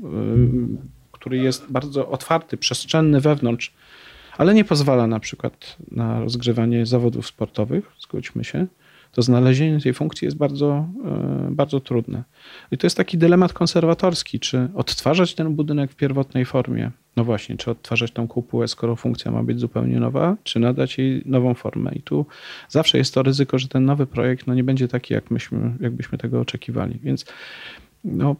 który jest bardzo otwarty, przestrzenny wewnątrz, ale nie pozwala na przykład na rozgrywanie zawodów sportowych, zgódźmy się, to znalezienie tej funkcji jest bardzo, e, bardzo trudne. I to jest taki dylemat konserwatorski, czy odtwarzać ten budynek w pierwotnej formie, no właśnie, czy odtwarzać tą kupułę, skoro funkcja ma być zupełnie nowa, czy nadać jej nową formę. I tu zawsze jest to ryzyko, że ten nowy projekt no, nie będzie taki, jak myśmy, jakbyśmy tego oczekiwali. Więc no,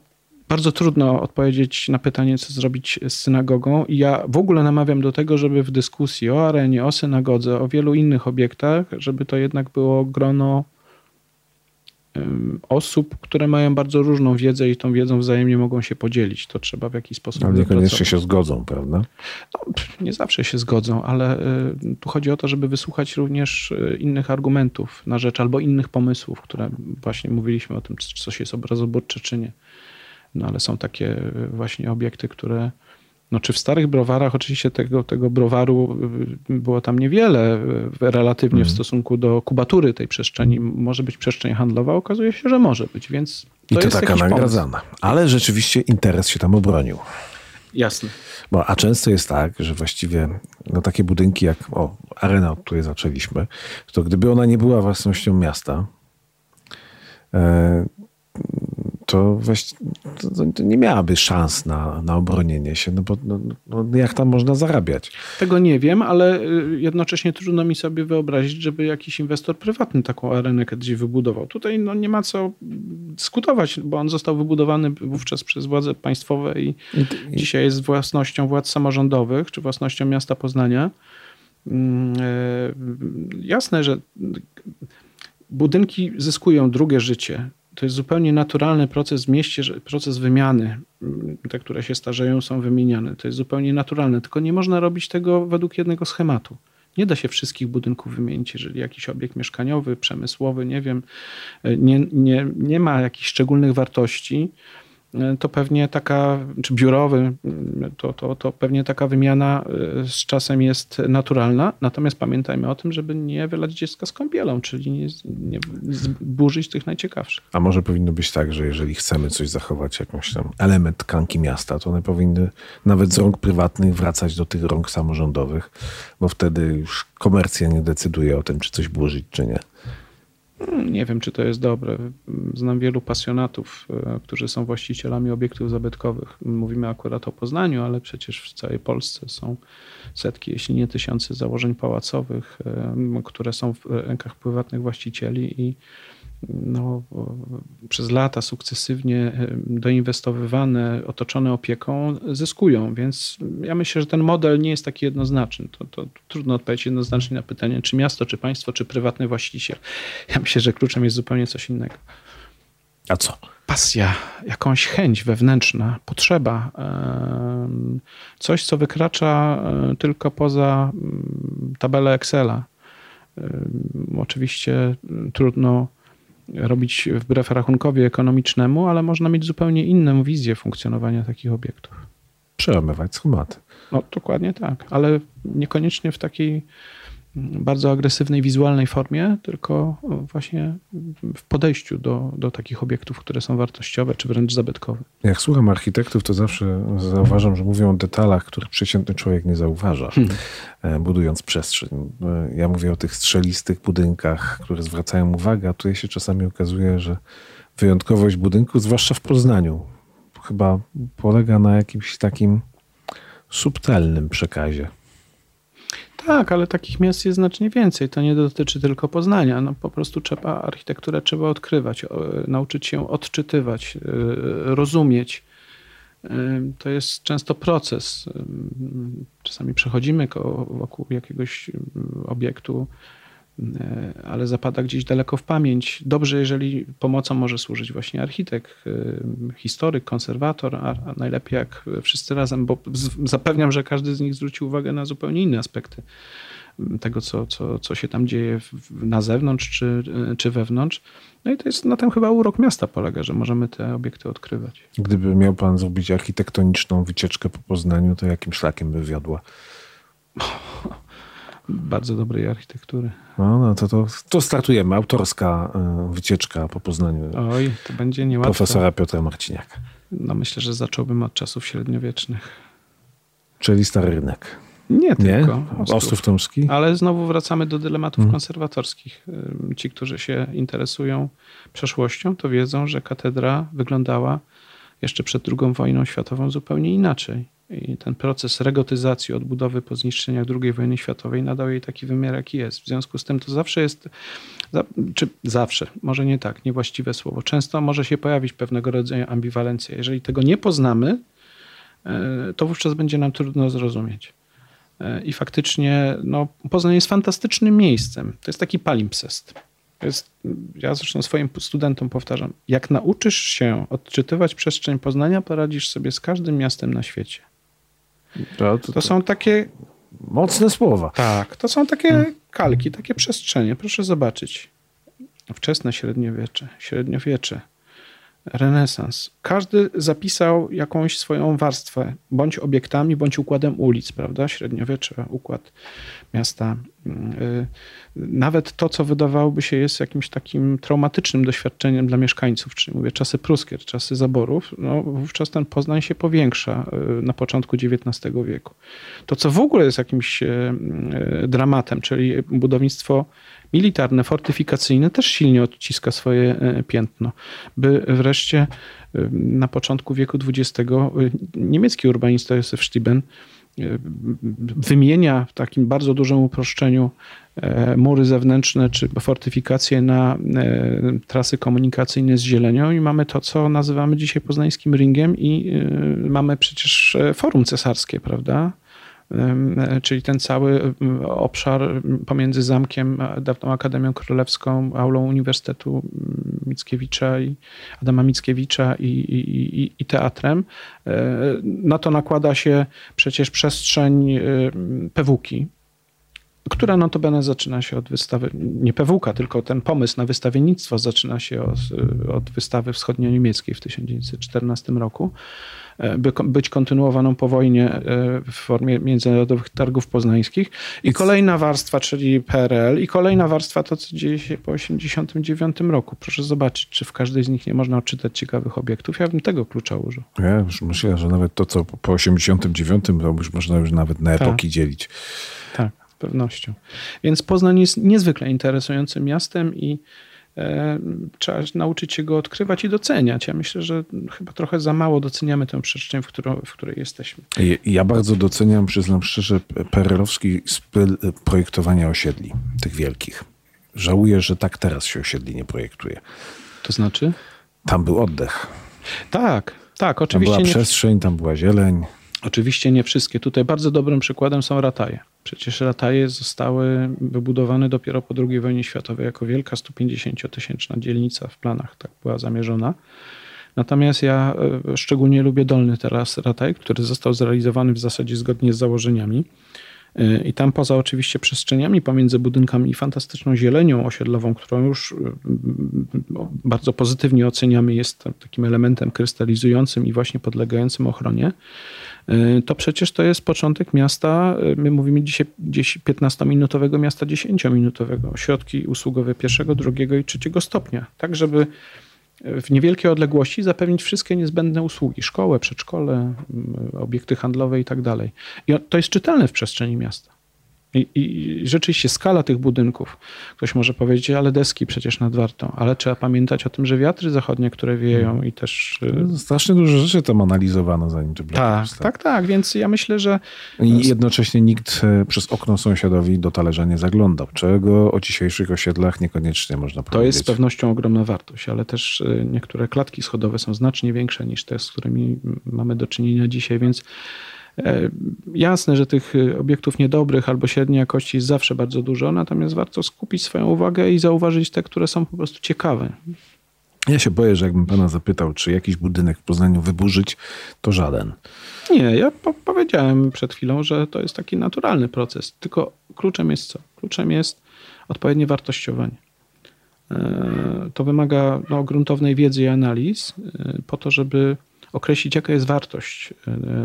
bardzo trudno odpowiedzieć na pytanie, co zrobić z synagogą. I ja w ogóle namawiam do tego, żeby w dyskusji o arenie, o synagodze, o wielu innych obiektach, żeby to jednak było grono osób, które mają bardzo różną wiedzę i tą wiedzą wzajemnie mogą się podzielić. To trzeba w jakiś sposób. Ale niekoniecznie się zgodzą, prawda? No, nie zawsze się zgodzą, ale y, tu chodzi o to, żeby wysłuchać również y, innych argumentów na rzecz albo innych pomysłów, które właśnie mówiliśmy o tym, czy coś jest obrazoburcze, czy nie. No ale są takie właśnie obiekty, które no, czy w starych browarach, oczywiście tego, tego browaru y, było tam niewiele y, relatywnie w mhm. stosunku do kubatury tej przestrzeni. Może być przestrzeń handlowa, okazuje się, że może być, więc to I to jest taka nagradzana. Pomysł. Ale rzeczywiście interes się tam obronił. Jasne. Bo, a często jest tak, że właściwie no, takie budynki jak o, arena, od której zaczęliśmy, to gdyby ona nie była własnością miasta, e, to, to, nie miałaby szans na, na obronienie się, no bo no, no, jak tam można zarabiać? Tego nie wiem, ale y, jednocześnie trudno mi sobie wyobrazić, żeby jakiś inwestor prywatny taką arenę kiedyś wybudował. Tutaj no, nie ma co dyskutować, bo on został wybudowany wówczas przez władze państwowe i, I, dzisiaj jest własnością władz samorządowych, czy własnością miasta Poznania. Mm, e, jasne, że budynki zyskują drugie życie to jest zupełnie naturalny proces w mieście, proces wymiany. Te, które się starzeją, są wymieniane. To jest zupełnie naturalne, tylko nie można robić tego według jednego schematu. Nie da się wszystkich budynków wymienić, jeżeli jakiś obiekt mieszkaniowy, przemysłowy, nie wiem, nie, nie, nie ma jakichś szczególnych wartości to pewnie taka, czy biurowy, to, to, to pewnie taka wymiana e, z czasem jest naturalna. Natomiast pamiętajmy o tym, żeby nie wylać dziecka z kąpielą, czyli nie, nie zburzyć tych najciekawszych. A może powinno być tak, że jeżeli chcemy coś zachować, jakąś tam element tkanki miasta, to one powinny nawet z rąk prywatnych wracać do tych rąk samorządowych, bo wtedy już komercja nie decyduje o tym, czy coś burzyć, czy nie. Hmm, nie wiem, czy to jest dobre. Znam wielu pasjonatów, e, którzy są właścicielami obiektów zabytkowych. Mówimy akurat o Poznaniu, ale przecież w całej Polsce są setki, jeśli nie tysiące założeń pałacowych, e, które są w rękach prywatnych właścicieli i no, przez lata sukcesywnie doinwestowywane, otoczone opieką, zyskują. Więc ja myślę, że ten model nie jest taki jednoznaczny. To, to trudno odpowiedzieć jednoznacznie na pytanie, czy miasto, czy państwo, czy prywatny właściciel. Ja myślę, że kluczem jest zupełnie coś innego. A co? Pasja, jakąś chęć wewnętrzna, potrzeba, coś, co wykracza e, tylko poza tabelę Excela. Oczywiście trudno robić wbrew rachunkowi ekonomicznemu, ale można mieć zupełnie inną wizję funkcjonowania takich obiektów. Przełamywać schematy. No dokładnie tak, ale niekoniecznie w takiej bardzo agresywnej, wizualnej formie, tylko właśnie w podejściu do, do takich obiektów, które są wartościowe, czy wręcz zabytkowe. Jak słucham architektów, to zawsze zauważam, że mówią o detalach, których przeciętny człowiek nie zauważa, hmm. E, budując przestrzeń. E, ja mówię o tych strzelistych budynkach, które zwracają uwagę, a tutaj się czasami okazuje, że wyjątkowość budynku, zwłaszcza w Poznaniu, chyba polega na jakimś takim subtelnym przekazie. Tak, ale takich miast jest znacznie więcej. To nie dotyczy tylko Poznania. No, po prostu trzeba, architekturę trzeba odkrywać, nauczyć się odczytywać, e, rozumieć. E, to jest często proces. E, czasami przechodzimy wokół jakiegoś obiektu, ale zapada gdzieś daleko w pamięć. Dobrze, jeżeli pomocą może służyć właśnie architekt, e, historyk, konserwator, a najlepiej jak wszyscy razem, bo zapewniam, że każdy z nich zwróci uwagę na zupełnie inne aspekty tego, co, co, co się tam dzieje na zewnątrz czy, czy wewnątrz. No i to jest na tym chyba urok miasta polega, że możemy te obiekty odkrywać. Gdyby miał pan zrobić architektoniczną wycieczkę po Poznaniu, to jakim szlakiem by wiodła? bardzo dobrej architektury. No, no to, to, to startujemy. Autorska y, wycieczka po Poznaniu Oj, to będzie niełatwe. profesora Piotra Marciniaka. No myślę, że zacząłbym od czasów średniowiecznych. Czyli Stary Rynek. Nie Nie? tylko. Ostrów, Tomski? Ale znowu wracamy do dylematów Hmm. konserwatorskich. Ci, którzy się interesują przeszłością, to wiedzą, że katedra wyglądała jeszcze przed II wojną światową zupełnie inaczej. I ten proces regotyzacji, odbudowy po zniszczeniach II wojny światowej nadał jej taki wymiar, jaki jest. W związku z tym to zawsze jest, czy zawsze, może nie tak, niewłaściwe słowo. Często może się pojawić pewnego rodzaju ambiwalencja. Jeżeli tego nie poznamy, e, to wówczas będzie nam trudno zrozumieć. E, I faktycznie no, Poznań jest fantastycznym miejscem. To jest taki palimpsest. To jest, ja zresztą swoim studentom powtarzam, jak nauczysz się odczytywać przestrzeń Poznania, poradzisz sobie z każdym miastem na świecie. To, to, To są takie, mocne słowa. tak, to są takie kalki, takie przestrzenie. Proszę zobaczyć. Wczesne średniowiecze, średniowiecze, renesans. Każdy zapisał jakąś swoją warstwę, bądź obiektami, bądź układem ulic, prawda? Średniowiecze, układ miasta. Yy, Nawet to, co wydawałoby się jest jakimś takim traumatycznym doświadczeniem dla mieszkańców, czyli mówię czasy pruskie, czasy zaborów, no wówczas ten Poznań się powiększa yy, na początku XIX wieku. To, co w ogóle jest jakimś yy, dramatem, czyli budownictwo militarne, fortyfikacyjne też silnie odciska swoje e, piętno, by wreszcie e, na początku wieku XX e, niemiecki urbanista Józef Stieben e, wymienia w takim bardzo dużym uproszczeniu mury zewnętrzne czy fortyfikacje na trasy komunikacyjne z zielenią i mamy to, co nazywamy dzisiaj poznańskim ringiem i mamy przecież forum cesarskie, prawda? Czyli ten cały obszar pomiędzy zamkiem, dawną Akademią Królewską, aulą Uniwersytetu Mickiewicza i Adama Mickiewicza i, i, i, i teatrem. E, Na to nakłada się przecież przestrzeń PWK, która notabene zaczyna się od wystawy, nie PWK, tylko ten pomysł na wystawiennictwo zaczyna się od, od wystawy wschodnio-niemieckiej w 1914 roku, by być kontynuowaną po wojnie e, w formie międzynarodowych targów poznańskich. I kolejna warstwa, czyli PRL, i kolejna warstwa to, co dzieje się po 1989 roku. Proszę zobaczyć, czy w każdej z nich nie można odczytać ciekawych obiektów. Ja bym tego klucza użył. Ja już myślę, że nawet to, co po- po 89, to już można już nawet na Tak. epoki dzielić. Tak, z pewnością. Więc Poznań jest niezwykle interesującym miastem i trzeba nauczyć się go odkrywać i doceniać. Ja myślę, że chyba trochę za mało doceniamy tę przestrzeń, w, którą, w której jesteśmy. Ja bardzo doceniam, przyznam szczerze, perelowski styl projektowania osiedli, tych wielkich. Żałuję, że tak teraz się osiedli nie projektuje. To znaczy? Tam był oddech. Tak, tak, Tam oczywiście była nie, przestrzeń, tam była zieleń. Oczywiście nie wszystkie. Tutaj bardzo dobrym przykładem są rataje. Przecież rataje zostały wybudowane dopiero po II wojnie światowej jako wielka 150-tysięczna dzielnica w planach, tak była zamierzona. Natomiast ja e, szczególnie lubię dolny teraz rataj, który został zrealizowany w zasadzie zgodnie z założeniami. E, I tam poza oczywiście przestrzeniami pomiędzy budynkami i fantastyczną zielenią osiedlową, którą już e, bardzo pozytywnie oceniamy, jest takim elementem krystalizującym i właśnie podlegającym ochronie, to przecież to jest początek miasta, e, my mówimy dzisiaj gdzieś 15-minutowego miasta 10-minutowego, ośrodki usługowe pierwszego, drugiego i trzeciego stopnia, tak żeby w niewielkiej odległości zapewnić wszystkie niezbędne usługi, szkołę, przedszkole, m, obiekty handlowe i tak dalej. I to jest czytelne w przestrzeni miasta. I, I rzeczywiście skala tych budynków, ktoś może powiedzieć, ale deski przecież nad Wartą, ale trzeba pamiętać o tym, że wiatry zachodnie, które wieją i też... y, Strasznie dużo rzeczy tam analizowano, zanim bloki Tak, powstały. tak, tak, więc ja myślę, że I jednocześnie nikt e, przez okno sąsiadowi do talerza nie zaglądał, czego o dzisiejszych osiedlach niekoniecznie można To powiedzieć. jest z pewnością ogromna wartość, ale też y, niektóre klatki schodowe są znacznie większe niż te, z którymi mamy do czynienia dzisiaj, więc jasne, że tych y, obiektów niedobrych albo średniej jakości jest zawsze bardzo dużo, natomiast warto skupić swoją uwagę i zauważyć te, które są po prostu ciekawe. Ja się boję, że jakbym pana zapytał, czy jakiś budynek w Poznaniu wyburzyć, to żaden. Nie, ja po powiedziałem przed chwilą, że to jest taki naturalny proces, tylko kluczem jest co? Kluczem jest odpowiednie wartościowanie. E, To wymaga no, gruntownej wiedzy i analiz e, po to, żeby określić, jaka jest wartość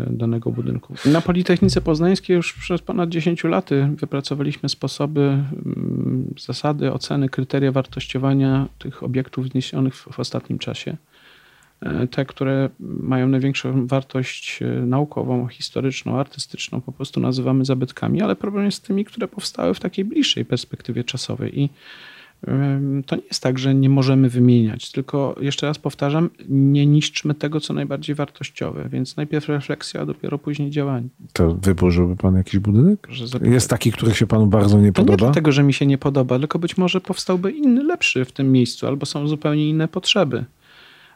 danego budynku. Na Politechnice Poznańskiej już przez ponad 10 lat wypracowaliśmy sposoby, mm, zasady oceny, kryteria wartościowania tych obiektów zniesionych w ostatnim czasie. E, te, które mają największą wartość e, naukową, historyczną, artystyczną, po prostu nazywamy zabytkami, ale problem jest z tymi, które powstały w takiej bliższej perspektywie czasowej. I to nie jest tak, że nie możemy wymieniać, tylko jeszcze raz powtarzam, nie niszczmy tego, co najbardziej wartościowe, więc najpierw refleksja, a dopiero później działanie. To wyburzyłby pan jakiś budynek? Jest taki, który się panu bardzo nie podoba? To nie dlatego, że mi się nie podoba, tylko być może powstałby inny, lepszy w tym miejscu, albo są zupełnie inne potrzeby.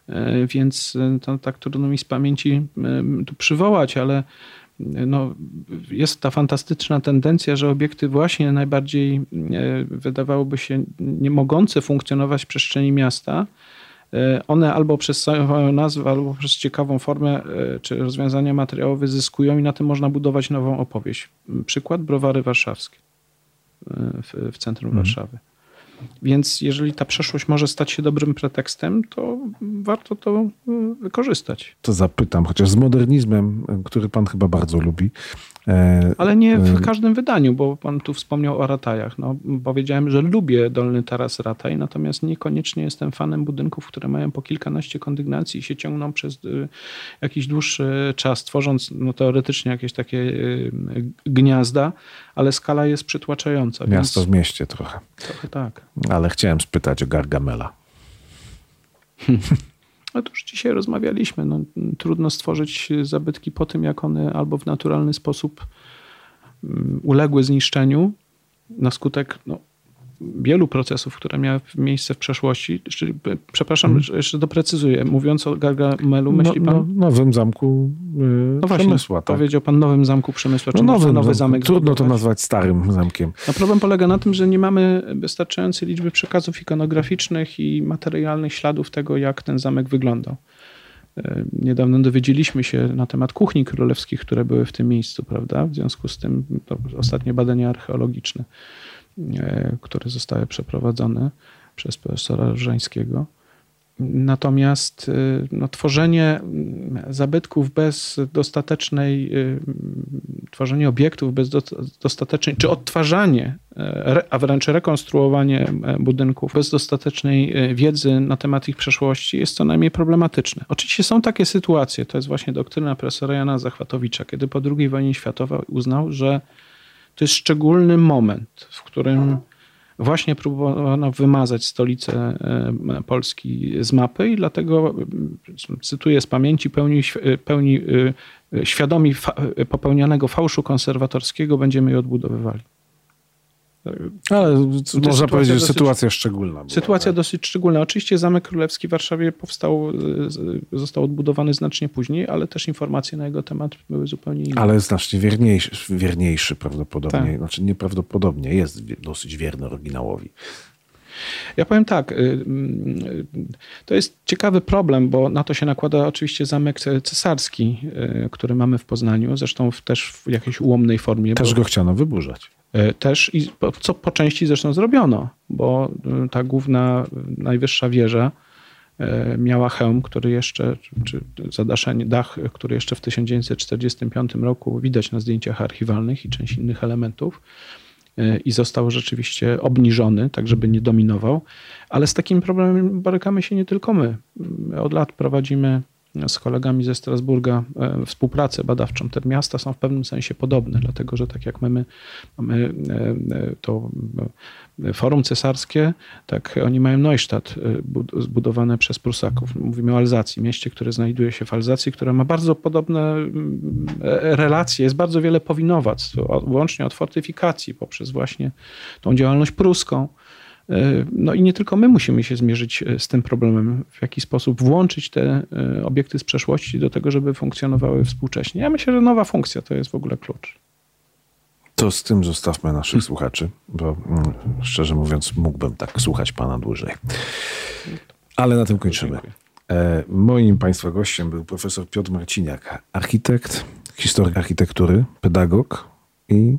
E, więc e, to tak trudno mi z pamięci tu przywołać, ale no, jest ta fantastyczna tendencja, że obiekty właśnie najbardziej wydawałoby się nie mogące funkcjonować w przestrzeni miasta, one albo przez swoją nazwę, albo przez ciekawą formę czy rozwiązania materiałowe zyskują i na tym można budować nową opowieść. Przykład browary warszawskie w, w centrum mhm. Warszawy. Więc jeżeli ta przeszłość może stać się dobrym pretekstem, to warto to e, wykorzystać. To zapytam, chociaż z modernizmem, który pan chyba bardzo lubi, Ale nie w e, każdym wydaniu, bo pan tu wspomniał o ratajach. No, powiedziałem, że lubię Dolny Taras Rataj, natomiast niekoniecznie jestem fanem budynków, które mają po kilkanaście kondygnacji i się ciągną przez e, jakiś dłuższy czas, tworząc no, teoretycznie jakieś takie gniazda, ale skala jest przytłaczająca. Miasto w mieście trochę. Trochę tak. Ale chciałem spytać o Gargamela. No to już dzisiaj rozmawialiśmy. No, trudno stworzyć zabytki po tym, jak one albo w naturalny sposób mm, uległy zniszczeniu na skutek no, wielu procesów, które miały miejsce w przeszłości. Przepraszam, hmm. jeszcze doprecyzuję. Mówiąc o Gargamelu, myśli no, pan? No, nowym zamku yy, no właśnie, Przemysła. Tak? Powiedział pan nowym zamku Przemysła, czy no nowy, nowy zamek. Trudno to nazwać starym zamkiem. No, problem polega na tym, że nie mamy wystarczającej liczby przekazów ikonograficznych i materialnych śladów tego, jak ten zamek wyglądał. Yy, niedawno dowiedzieliśmy się na temat kuchni królewskich, które były w tym miejscu, prawda? W związku z tym ostatnie badania archeologiczne. E, które zostały przeprowadzone przez profesora Różańskiego. Natomiast e, no, tworzenie zabytków bez dostatecznej, e, tworzenie obiektów bez dostatecznej, czy odtwarzanie, a wręcz rekonstruowanie budynków bez dostatecznej wiedzy na temat ich przeszłości jest co najmniej problematyczne. Oczywiście są takie sytuacje, to jest właśnie doktryna profesora Jana Zachwatowicza, kiedy po II wojnie światowej uznał, że to jest szczególny moment, w którym właśnie próbowano wymazać stolicę e, Polski z mapy i dlatego, cytuję z pamięci, pełni, pełni e, świadomi popełnianego fałszu konserwatorskiego będziemy je odbudowywali. Ale można powiedzieć, że sytuacja szczególna. Była, sytuacja tak? dosyć szczególna. Oczywiście Zamek Królewski w Warszawie powstał, został odbudowany znacznie później, ale też informacje na jego temat były zupełnie inne. Ale znacznie wierniejszy, wierniejszy prawdopodobnie. Tak. Znaczy nieprawdopodobnie jest dosyć wierny oryginałowi. Ja powiem tak, y, y, to jest ciekawy problem, bo na to się nakłada oczywiście zamek cesarski, y, który mamy w Poznaniu, zresztą też w jakiejś ułomnej formie. Też go chciano wyburzać. E, też, i co po części zresztą zrobiono, bo e, ta główna, najwyższa wieża e, miała hełm, który jeszcze, czy zadaszenie, dach, który jeszcze w 1945 roku widać na zdjęciach archiwalnych i część innych elementów i został rzeczywiście obniżony, tak żeby nie dominował. Ale z takim problemem borykamy się nie tylko my. Od lat prowadzimy z kolegami ze Strasburga e, współpracę badawczą. Te miasta są w pewnym sensie podobne, dlatego że tak jak mamy, mamy e, e, to forum cesarskie, tak oni mają Neustadt zbudowane przez Prusaków. Mówimy o Alzacji, mieście, które znajduje się w Alzacji, które ma bardzo podobne relacje, jest bardzo wiele powinowactw, łącznie od fortyfikacji poprzez właśnie tą działalność pruską, E, no i nie tylko my musimy się zmierzyć e, z tym problemem, w jaki sposób włączyć te e, obiekty z przeszłości do tego, żeby funkcjonowały współcześnie. Ja myślę, że nowa funkcja to jest w ogóle klucz. To z tym zostawmy naszych słuchaczy, bo mm, szczerze mówiąc, mógłbym tak słuchać pana dłużej. Ale na tym kończymy. Moim państwa gościem był profesor Piotr Marciniak, architekt, historyk architektury, pedagog i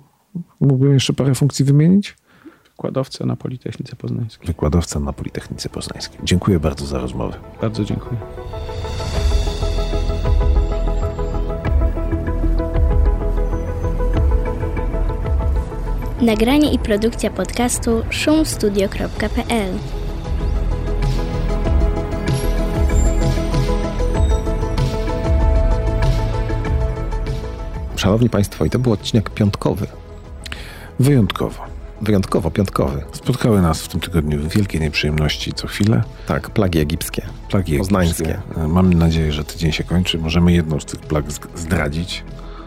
mógłbym jeszcze parę funkcji wymienić? wykładowca na Politechnice Poznańskiej. Wykładowca na Politechnice Poznańskiej. Dziękuję bardzo za rozmowę. Bardzo dziękuję. Nagranie i produkcja podcastu szumstudio.pl Szanowni Państwo, i to był odcinek piątkowy. Wyjątkowo. Wyjątkowo piątkowy. Spotkały nas w tym tygodniu wielkie nieprzyjemności co chwilę. Tak, plagi egipskie. Plagi Poznańskie. egipskie. Mam nadzieję, że tydzień się kończy. Możemy jedną z tych plag zdradzić.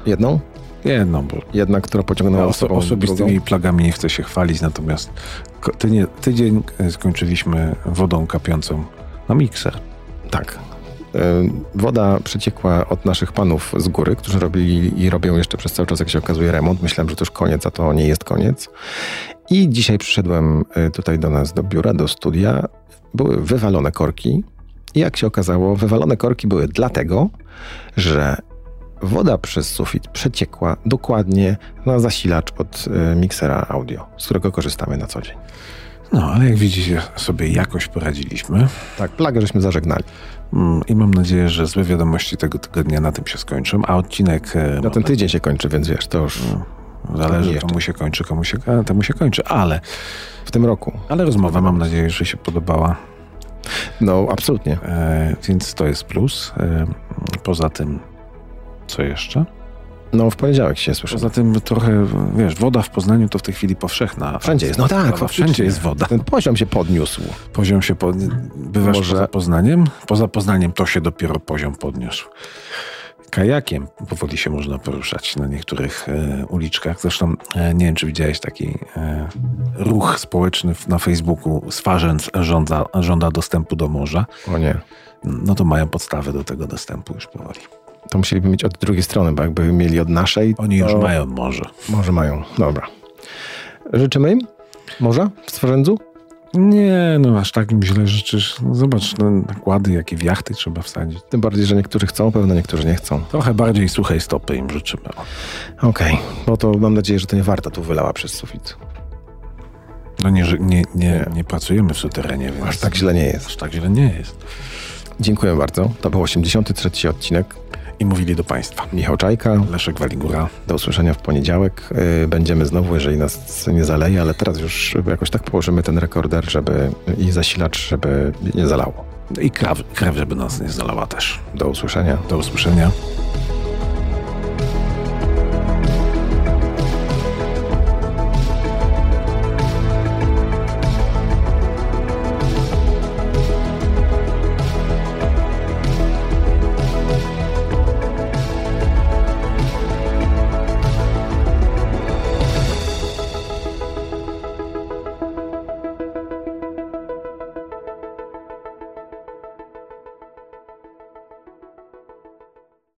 Jedną? Jedną, bo Jedna, która pociągnęła oso- osobistymi drugą. plagami nie chcę się chwalić, natomiast tydzień e, skończyliśmy wodą kapiącą na mikser. Tak. Y, Woda przeciekła od naszych panów z góry, którzy robili i robią jeszcze przez cały czas, jak się okazuje, remont. Myślałem, że to już koniec, a to nie jest koniec. I dzisiaj przyszedłem y, tutaj do nas, do biura, do studia. Były wywalone korki. I jak się okazało, wywalone korki były dlatego, że woda przez sufit przeciekła dokładnie na zasilacz od y, miksera audio, z którego korzystamy na co dzień. No, ale jak widzicie, sobie jakoś poradziliśmy. Tak, plagę żeśmy zażegnali. Mm, I mam nadzieję, że złe wiadomości tego tygodnia na tym się skończą, a odcinek e, Na ten tydzień się kończy, więc wiesz, to już zależy, jeszcze. komu się kończy, komu się, a temu się kończy, ale, w tym roku. ale rozmowa mam nadzieję, że się podobała, No, absolutnie. e, więc to jest plus. E, poza tym, co jeszcze? No, w poniedziałek się słyszę. Poza tym trochę, wiesz, woda w Poznaniu to w tej chwili powszechna. Wszędzie jest. No tak, faktycznie. wszędzie jest woda. Ten poziom się podniósł. Poziom się pod... Bywasz Może- poza Poznaniem? Poza Poznaniem to się dopiero poziom podniósł. Kajakiem powoli się można poruszać na niektórych e, uliczkach. Zresztą e, nie wiem, czy widziałeś taki e, ruch społeczny na Facebooku. Swarzędz żąda, żąda dostępu do morza. O nie. No to mają podstawę do tego dostępu już powoli. To musieliby mieć od drugiej strony, bo jakby mieli od naszej. Oni już mają morze. Może mają. Dobra. Życzymy im? Morza w Stworzędzu? Nie, no aż tak im źle życzysz. No, zobacz, no, nakłady, jakie w jachty trzeba wsadzić. Tym bardziej, że niektórzy chcą, pewno niektórzy nie chcą. Trochę bardziej suchej stopy im życzymy. Okej. No to mam nadzieję, że to nie warta tu wylała przez sufit. No nie, nie, nie, nie pracujemy w suterenie, więc Aż tak źle nie jest. aż tak źle nie jest. Dziękuję bardzo. To był 83 odcinek. I mówili do Państwa. Michał Czajka. Leszek Waligura. Do usłyszenia w poniedziałek. Yy, Będziemy znowu, jeżeli nas nie zaleje, ale teraz już jakoś tak położymy ten rekorder, żeby i zasilacz, żeby nie zalało. I krew, krew, żeby nas nie zalała też. Do usłyszenia. Do usłyszenia.